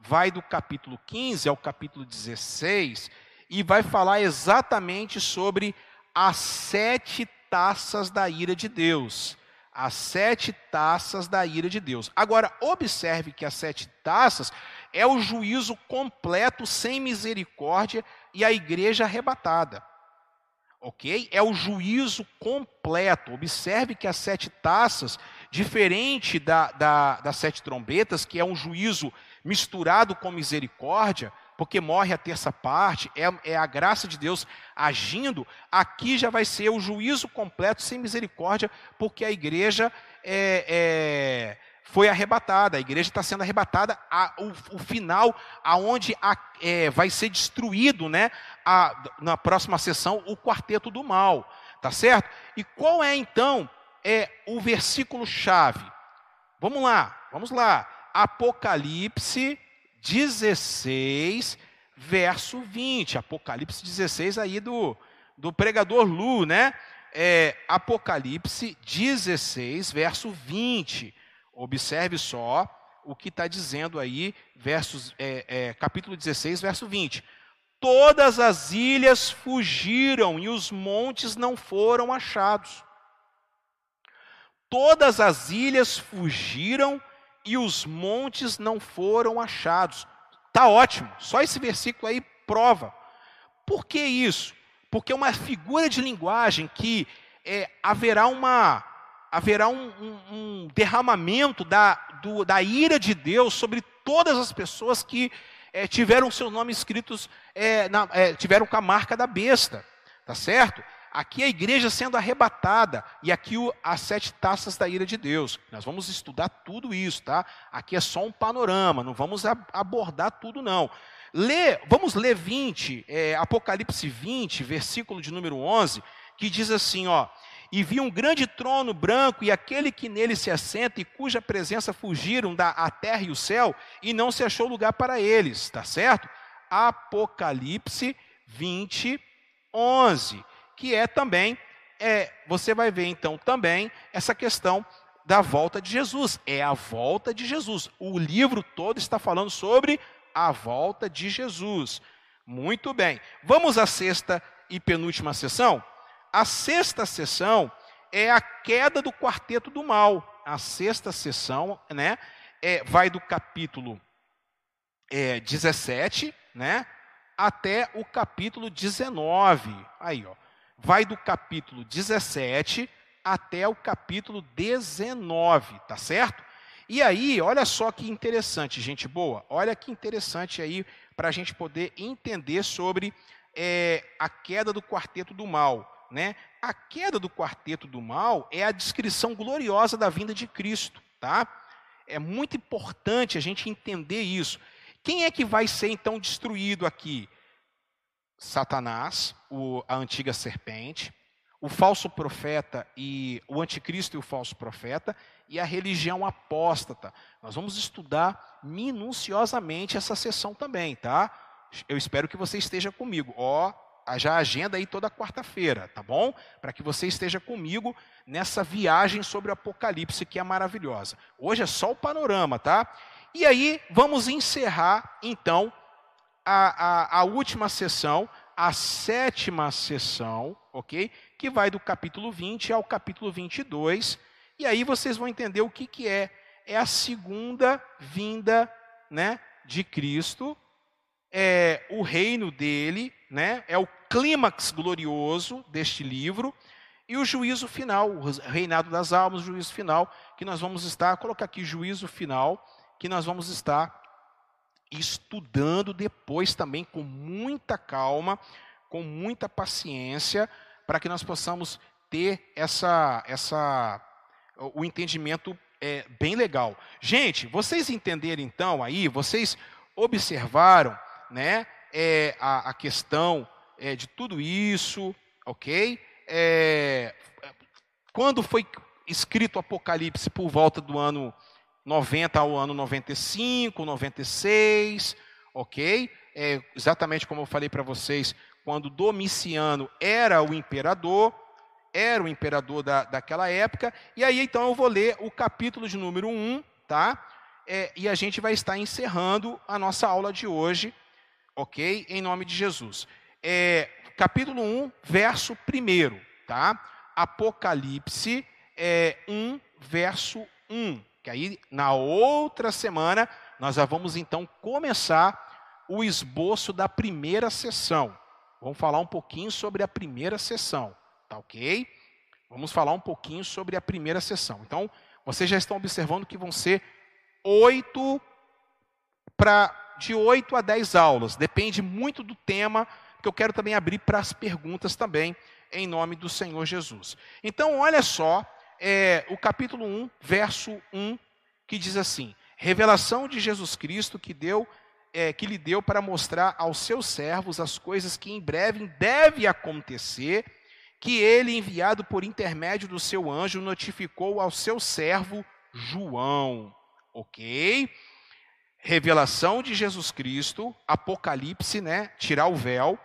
vai do capítulo 15 ao capítulo 16 e vai falar exatamente sobre as sete taças da ira de Deus. As sete taças da ira de Deus. Agora, observe que as sete taças é o juízo completo, sem misericórdia, e a igreja arrebatada ok? É o juízo completo. Observe que as sete taças, diferente da, da, das sete trombetas, que é um juízo misturado com misericórdia, porque morre a terça parte, é, é, a graça de Deus agindo, aqui já vai ser o juízo completo sem misericórdia, porque a igreja é, é foi arrebatada, a igreja está sendo arrebatada, a, o, o, final, aonde a, é, vai ser destruído, né, a, na próxima sessão, o quarteto do mal, tá certo? E qual é então é o versículo chave? Vamos lá, vamos lá. Apocalipse 16, verso 20. Apocalipse 16 aí do, do pregador Lu, né? É, Apocalipse 16, verso 20. Observe só o que está dizendo aí, versos, é, é, capítulo 16, verso 20. Todas as ilhas fugiram e os montes não foram achados. Todas as ilhas fugiram e os montes não foram achados. Tá ótimo, só esse versículo aí prova. Por que isso? Porque é uma figura de linguagem que é, haverá uma haverá um, um, um derramamento da, do, da ira de Deus sobre todas as pessoas que é, tiveram seus nomes escritos, é, na, é, tiveram com a marca da besta, tá certo? Aqui a igreja sendo arrebatada, e aqui o, as sete taças da ira de Deus. Nós vamos estudar tudo isso, tá? Aqui é só um panorama, não vamos a, abordar tudo, não. Lê, vamos ler 20, é, Apocalipse 20, versículo de número 11, que diz assim, ó e vi um grande trono branco e aquele que nele se assenta e cuja presença fugiram da a terra e o céu e não se achou lugar para eles, tá certo? Apocalipse 20, 11, que é também, é, você vai ver então também essa questão da volta de Jesus, é a volta de Jesus. O livro todo está falando sobre a volta de Jesus. Muito bem, vamos à sexta e penúltima sessão? A sexta sessão é a queda do quarteto do mal. A sexta sessão, né, é, vai do capítulo é, 17, né, até o capítulo 19. Aí, ó, vai do capítulo 17 até o capítulo 19, tá certo? E aí, olha só que interessante, gente boa. Olha que interessante aí para a gente poder entender sobre é, a queda do quarteto do mal né? A queda do quarteto do mal é a descrição gloriosa da vinda de Cristo, tá? É muito importante a gente entender isso. Quem é que vai ser então destruído aqui? Satanás, o, a antiga serpente, o falso profeta e o anticristo e o falso profeta e a religião apóstata. Nós vamos estudar minuciosamente essa sessão também, tá? Eu espero que você esteja comigo. Ó, já agenda aí toda quarta-feira, tá bom? Para que você esteja comigo nessa viagem sobre o Apocalipse que é maravilhosa. Hoje é só o panorama, tá? E aí vamos encerrar então a, a, a última sessão, a sétima sessão, ok? Que vai do capítulo 20 ao capítulo 22. E aí vocês vão entender o que, que é. É a segunda vinda né, de Cristo, é o reino dele, né? É o clímax glorioso deste livro e o juízo final, o reinado das almas, o juízo final que nós vamos estar, colocar aqui juízo final, que nós vamos estar estudando depois também com muita calma, com muita paciência, para que nós possamos ter essa essa o entendimento é, bem legal. Gente, vocês entenderam então aí, vocês observaram, né? é, a, a, questão é, de tudo isso, ok? É, quando foi escrito o Apocalipse por volta do ano 90 ao ano 95, 96, ok? É, exatamente como eu falei para vocês, quando Domiciano era o imperador, era o imperador da, daquela época, e aí então eu vou ler o capítulo de número 1, tá? É, e a gente vai estar encerrando a nossa aula de hoje ok? Em nome de Jesus. É, capítulo 1, verso 1, tá? Apocalipse é, 1, verso 1. Que aí, na outra semana, nós já vamos então começar o esboço da primeira sessão. Vamos falar um pouquinho sobre a primeira sessão, tá ok? Vamos falar um pouquinho sobre a primeira sessão. Então, vocês já estão observando que vão ser oito para de 8 a 10 aulas, depende muito do tema, que eu quero também abrir para as perguntas também, em nome do Senhor Jesus. Então, olha só, é, o capítulo 1, verso 1, que diz assim: Revelação de Jesus Cristo que deu é, que lhe deu para mostrar aos seus servos as coisas que em breve deve acontecer, que ele, enviado por intermédio do seu anjo, notificou ao seu servo João. Ok? revelação de Jesus Cristo, Apocalipse, né? Tirar o véu,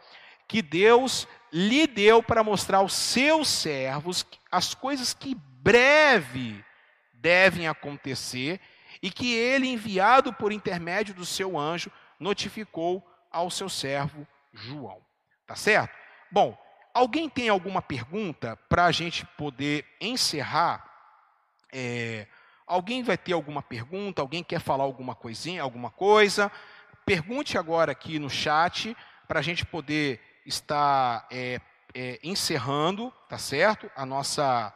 que Deus lhe deu para mostrar aos seus servos as coisas que breve devem acontecer e que ele, enviado por intermédio do seu anjo, notificou ao seu servo João. Tá certo? Bom, alguém tem alguma pergunta para a gente poder encerrar? É, alguém vai ter alguma pergunta? Alguém quer falar alguma coisinha, alguma coisa? Pergunte agora aqui no chat para a gente poder estar é, é, encerrando, tá certo? A nossa,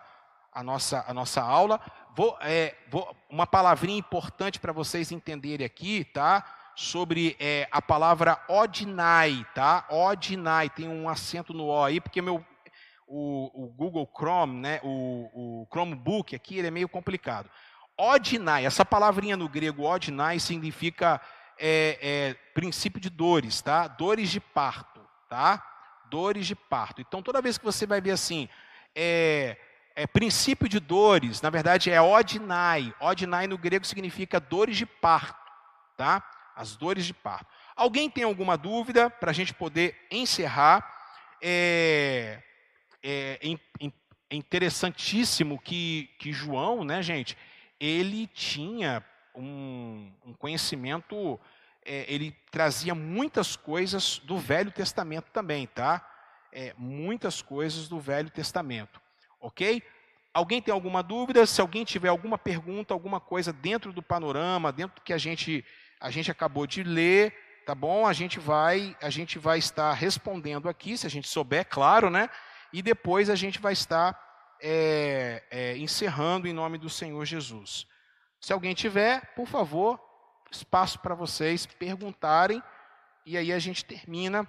a nossa, a nossa aula. Vou, é, vou uma palavrinha importante para vocês entenderem aqui, tá? sobre é, a palavra Odinai, tá? Odinai, tem um acento no O aí, porque meu, o, o Google Chrome, né, o, o, Chromebook aqui, ele é meio complicado. Odinai, essa palavrinha no grego Odinai significa é, é, princípio de dores, tá? Dores de parto, tá? Dores de parto. Então, toda vez que você vai ver assim, é, é, princípio de dores, na verdade é odinai. Odinai no grego significa dores de parto, tá? as dores de parto. Alguém tem alguma dúvida para a gente poder encerrar? É, é, é, interessantíssimo que, que João, né, gente, ele tinha um, um conhecimento, é, ele trazia muitas coisas do Velho Testamento também, tá? É, muitas coisas do Velho Testamento, ok? Alguém tem alguma dúvida? Se alguém tiver alguma pergunta, alguma coisa dentro do panorama, dentro do que a gente a gente acabou de ler, tá bom? A gente vai, a gente vai estar respondendo aqui, se a gente souber, claro, né? E depois a gente vai estar é, é, encerrando em nome do Senhor Jesus. Se alguém tiver, por favor, espaço para vocês perguntarem e aí a gente termina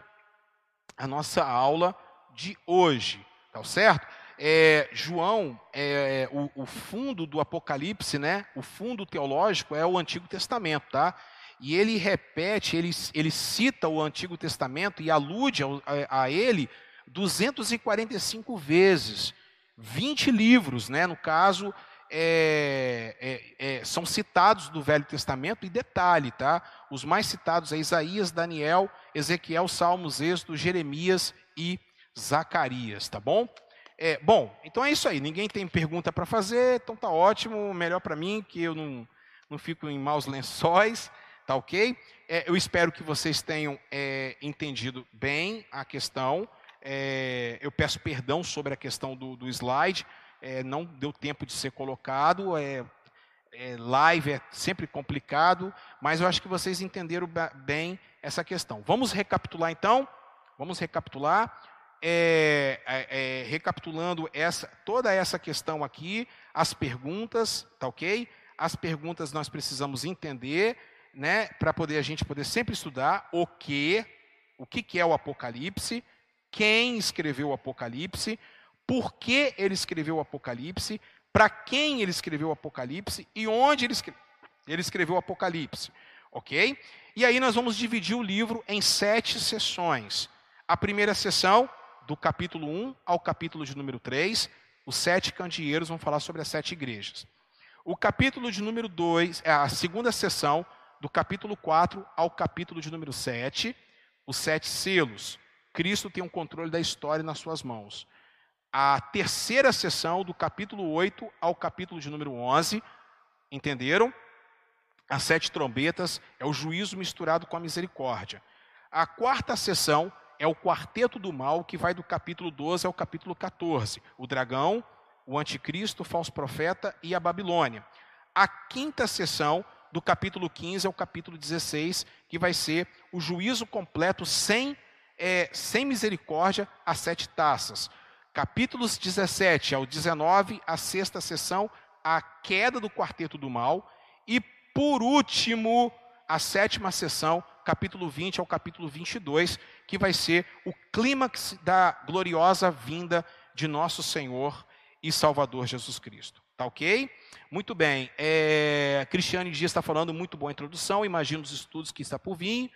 a nossa aula de hoje, tá certo? É, João, é, o, o, fundo do Apocalipse, né? O fundo teológico é o Antigo Testamento, tá? E ele repete, ele, ele cita o Antigo Testamento e alude a, a ele 245 vezes. 20 livros, né, no caso, é, é, é, são citados do Velho Testamento, e detalhe, tá? Os mais citados é Isaías, Daniel, Ezequiel, Salmos, Êxodo, Jeremias e Zacarias, tá bom? É, bom, então é isso aí. Ninguém tem pergunta para fazer, então tá ótimo. Melhor para mim, que eu não, não fico em maus lençóis. Tá ok? É, eu espero que vocês tenham é, entendido bem a questão. É, eu peço perdão sobre a questão do, do slide. É, não deu tempo de ser colocado. É, live é sempre complicado, mas eu acho que vocês entenderam bem essa questão. Vamos recapitular então? Vamos recapitular. É, é, é, recapitulando essa, toda essa questão aqui, as perguntas, tá ok? As perguntas nós precisamos entender, né, para poder a gente poder sempre estudar o que, o que, que é o Apocalipse, quem escreveu o Apocalipse, por que ele escreveu o Apocalipse, para quem ele escreveu o Apocalipse e onde ele, escreve, ele escreveu o Apocalipse, ok? E aí nós vamos dividir o livro em sete sessões. A primeira sessão, do capítulo 1 ao capítulo de número 3, os sete candeeiros vão falar sobre as sete igrejas. O capítulo de número 2, é a segunda sessão, do capítulo 4 ao capítulo de número 7, os sete selos. Cristo tem um controle da história nas suas mãos. A terceira sessão, do capítulo 8 ao capítulo de número 11, entenderam? As sete trombetas é o juízo misturado com a misericórdia. A quarta sessão é o quarteto do mal, que vai do capítulo 12 ao capítulo 14. O dragão, o anticristo, o falso profeta e a Babilônia. A quinta sessão do capítulo 15 ao capítulo 16, que vai ser o juízo completo sem, é, sem misericórdia, as sete taças. Capítulos 17 ao 19, a sexta sessão, a queda do quarteto do mal. E, por último, a sétima sessão, capítulo 20 ao capítulo 22, que vai ser o clímax da gloriosa vinda de nosso Senhor e Salvador Jesus Cristo. Tá ok? Muito bem. É, Cristiane Dias está falando, muito boa introdução. Imagino os estudos que está por vir.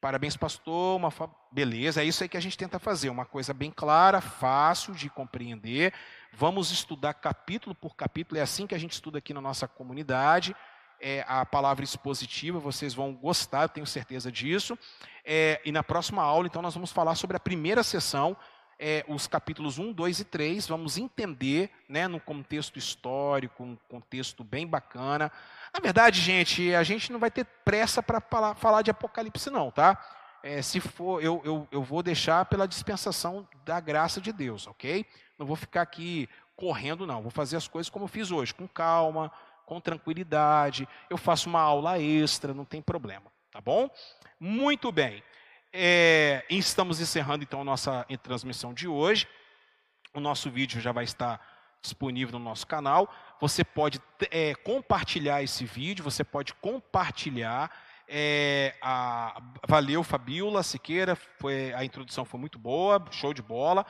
Parabéns, pastor. Uma fa... Beleza, é isso aí que a gente tenta fazer. Uma coisa bem clara, fácil de compreender. Vamos estudar capítulo por capítulo. É assim que a gente estuda aqui na nossa comunidade. É, a palavra expositiva, vocês vão gostar, eu tenho certeza disso. É, e na próxima aula, então, nós vamos falar sobre a primeira sessão, é, os capítulos 1, 2 e 3, vamos entender, né, no contexto histórico, um contexto bem bacana. Na verdade, gente, a gente não vai ter pressa para falar, falar, de Apocalipse, não, tá? É, se for, eu, eu, eu vou deixar pela dispensação da graça de Deus, ok? Não vou ficar aqui correndo, não. Vou fazer as coisas como eu fiz hoje, com calma, com tranquilidade. Eu faço uma aula extra, não tem problema, tá bom? Muito bem. É, estamos encerrando então a nossa transmissão de hoje. O nosso vídeo já vai estar disponível no nosso canal. Você pode é, compartilhar esse vídeo, você pode compartilhar. É, a, valeu, Fabiola Siqueira, foi, a introdução foi muito boa, show de bola.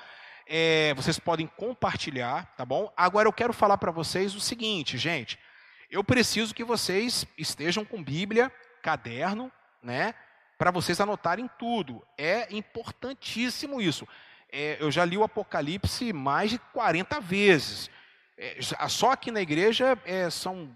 É, vocês podem compartilhar, tá bom? Agora eu quero falar para vocês o seguinte, gente. Eu preciso que vocês estejam com Bíblia, caderno, né? Para vocês anotarem tudo. É importantíssimo isso. É, eu já li o Apocalipse mais de 40 vezes. É, só aqui na igreja é, são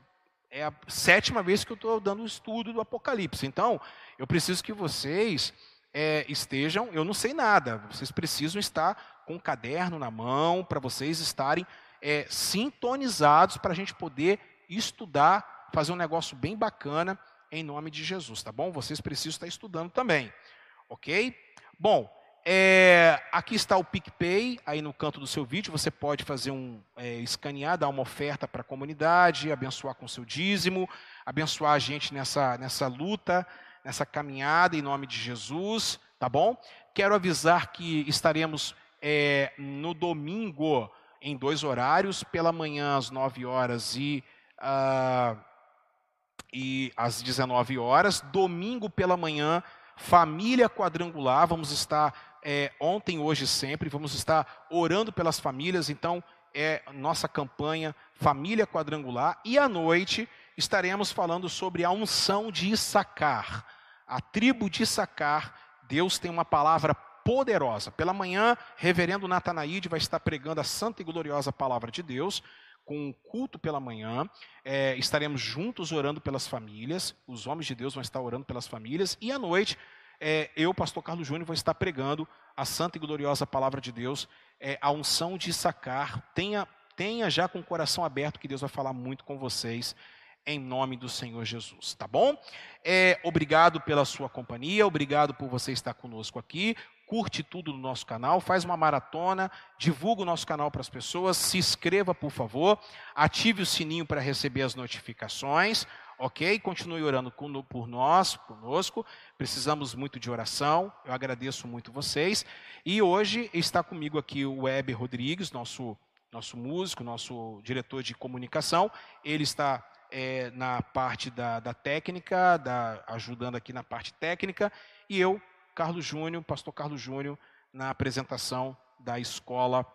é a sétima vez que eu estou dando o estudo do Apocalipse. Então, eu preciso que vocês é, estejam, eu não sei nada, vocês precisam estar com o caderno na mão, para vocês estarem é, sintonizados, para a gente poder estudar, fazer um negócio bem bacana em nome de Jesus, tá bom? Vocês precisam estar estudando também, ok? Bom, é, aqui está o PicPay, aí no canto do seu vídeo, você pode fazer um é, escanear, dar uma oferta para a comunidade, abençoar com seu dízimo, abençoar a gente nessa, nessa luta, nessa caminhada em nome de Jesus, tá bom? Quero avisar que estaremos é, no domingo em dois horários, pela manhã às 9 horas e uh, e às 19 horas. Domingo pela manhã, família quadrangular. Vamos estar é, ontem, hoje, sempre. Vamos estar orando pelas famílias. Então, é nossa campanha Família Quadrangular. E à noite estaremos falando sobre a unção de Issacar. A tribo de Issacar. Deus tem uma palavra poderosa. Pela manhã, reverendo Natanaide vai estar pregando a santa e gloriosa palavra de Deus com um culto pela manhã. É, estaremos juntos orando pelas famílias. Os homens de Deus vão estar orando pelas famílias. E à noite, é, eu, pastor Carlos Júnior, vou estar pregando a santa e gloriosa palavra de Deus, é, a unção de sacar. Tenha, tenha já com o coração aberto que Deus vai falar muito com vocês em nome do Senhor Jesus, tá bom? É, obrigado pela sua companhia, obrigado por você estar conosco aqui curte tudo no nosso canal, faz uma maratona, divulga o nosso canal para as pessoas, se inscreva, por favor, ative o sininho para receber as notificações, ok? Continue orando por nós, conosco, precisamos muito de oração, eu agradeço muito vocês. E hoje está comigo aqui o Weber Rodrigues, nosso, nosso músico, nosso diretor de comunicação, ele está é, na parte da, da técnica, da, ajudando aqui na parte técnica, e eu Carlos Júnior, pastor Carlos Júnior, na apresentação da escola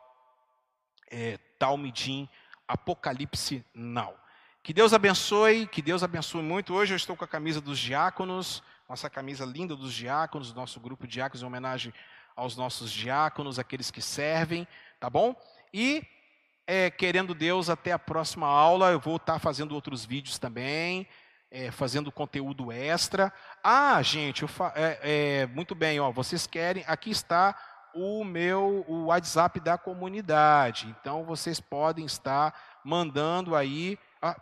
é, Talmidim Apocalipse Now. Que Deus abençoe, que Deus abençoe muito. Hoje eu estou com a camisa dos diáconos, nossa camisa linda dos diáconos, nosso grupo de diáconos em homenagem aos nossos diáconos, aqueles que servem, tá bom? E, é, querendo Deus, até a próxima aula, eu vou estar fazendo outros vídeos também, é, fazendo conteúdo extra. Ah, gente, é, é, muito bem, ó, vocês querem, aqui está o meu o WhatsApp da comunidade. Então vocês podem estar mandando aí. Ah,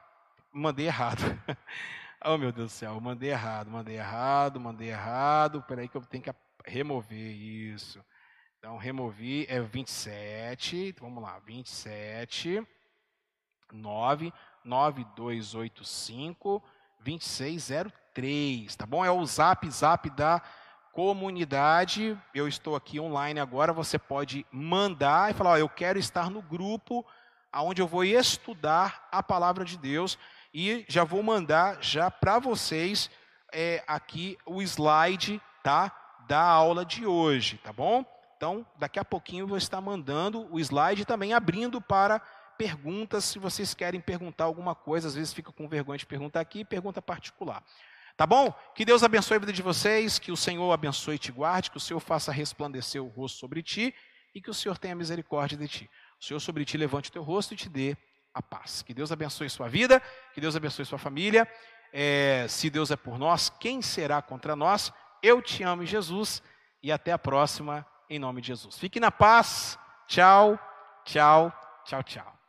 mandei errado. (laughs) oh meu Deus do céu, mandei errado, mandei errado, mandei errado. Peraí que eu tenho que remover isso. Então removi é 27, vamos lá, 27 9 9285 2603, tá bom? É o zap zap da comunidade. Eu estou aqui online agora, você pode mandar e falar, ó, eu quero estar no grupo aonde eu vou estudar a palavra de Deus e já vou mandar já para vocês é, aqui o slide, tá? Da aula de hoje, tá bom? Então, daqui a pouquinho eu vou estar mandando o slide também abrindo para perguntas se vocês querem perguntar alguma coisa. Às vezes fica com vergonha de perguntar aqui, pergunta particular. Tá bom? Que Deus abençoe a vida de vocês, que o Senhor abençoe e te guarde, que o Senhor faça resplandecer o rosto sobre ti e que o Senhor tenha misericórdia de ti. O Senhor sobre ti levante o teu rosto e te dê a paz. Que Deus abençoe sua vida, que Deus abençoe sua família. É, se Deus é por nós, quem será contra nós? Eu te amo, Jesus, e até a próxima, em nome de Jesus. Fique na paz. Tchau, tchau, tchau, tchau.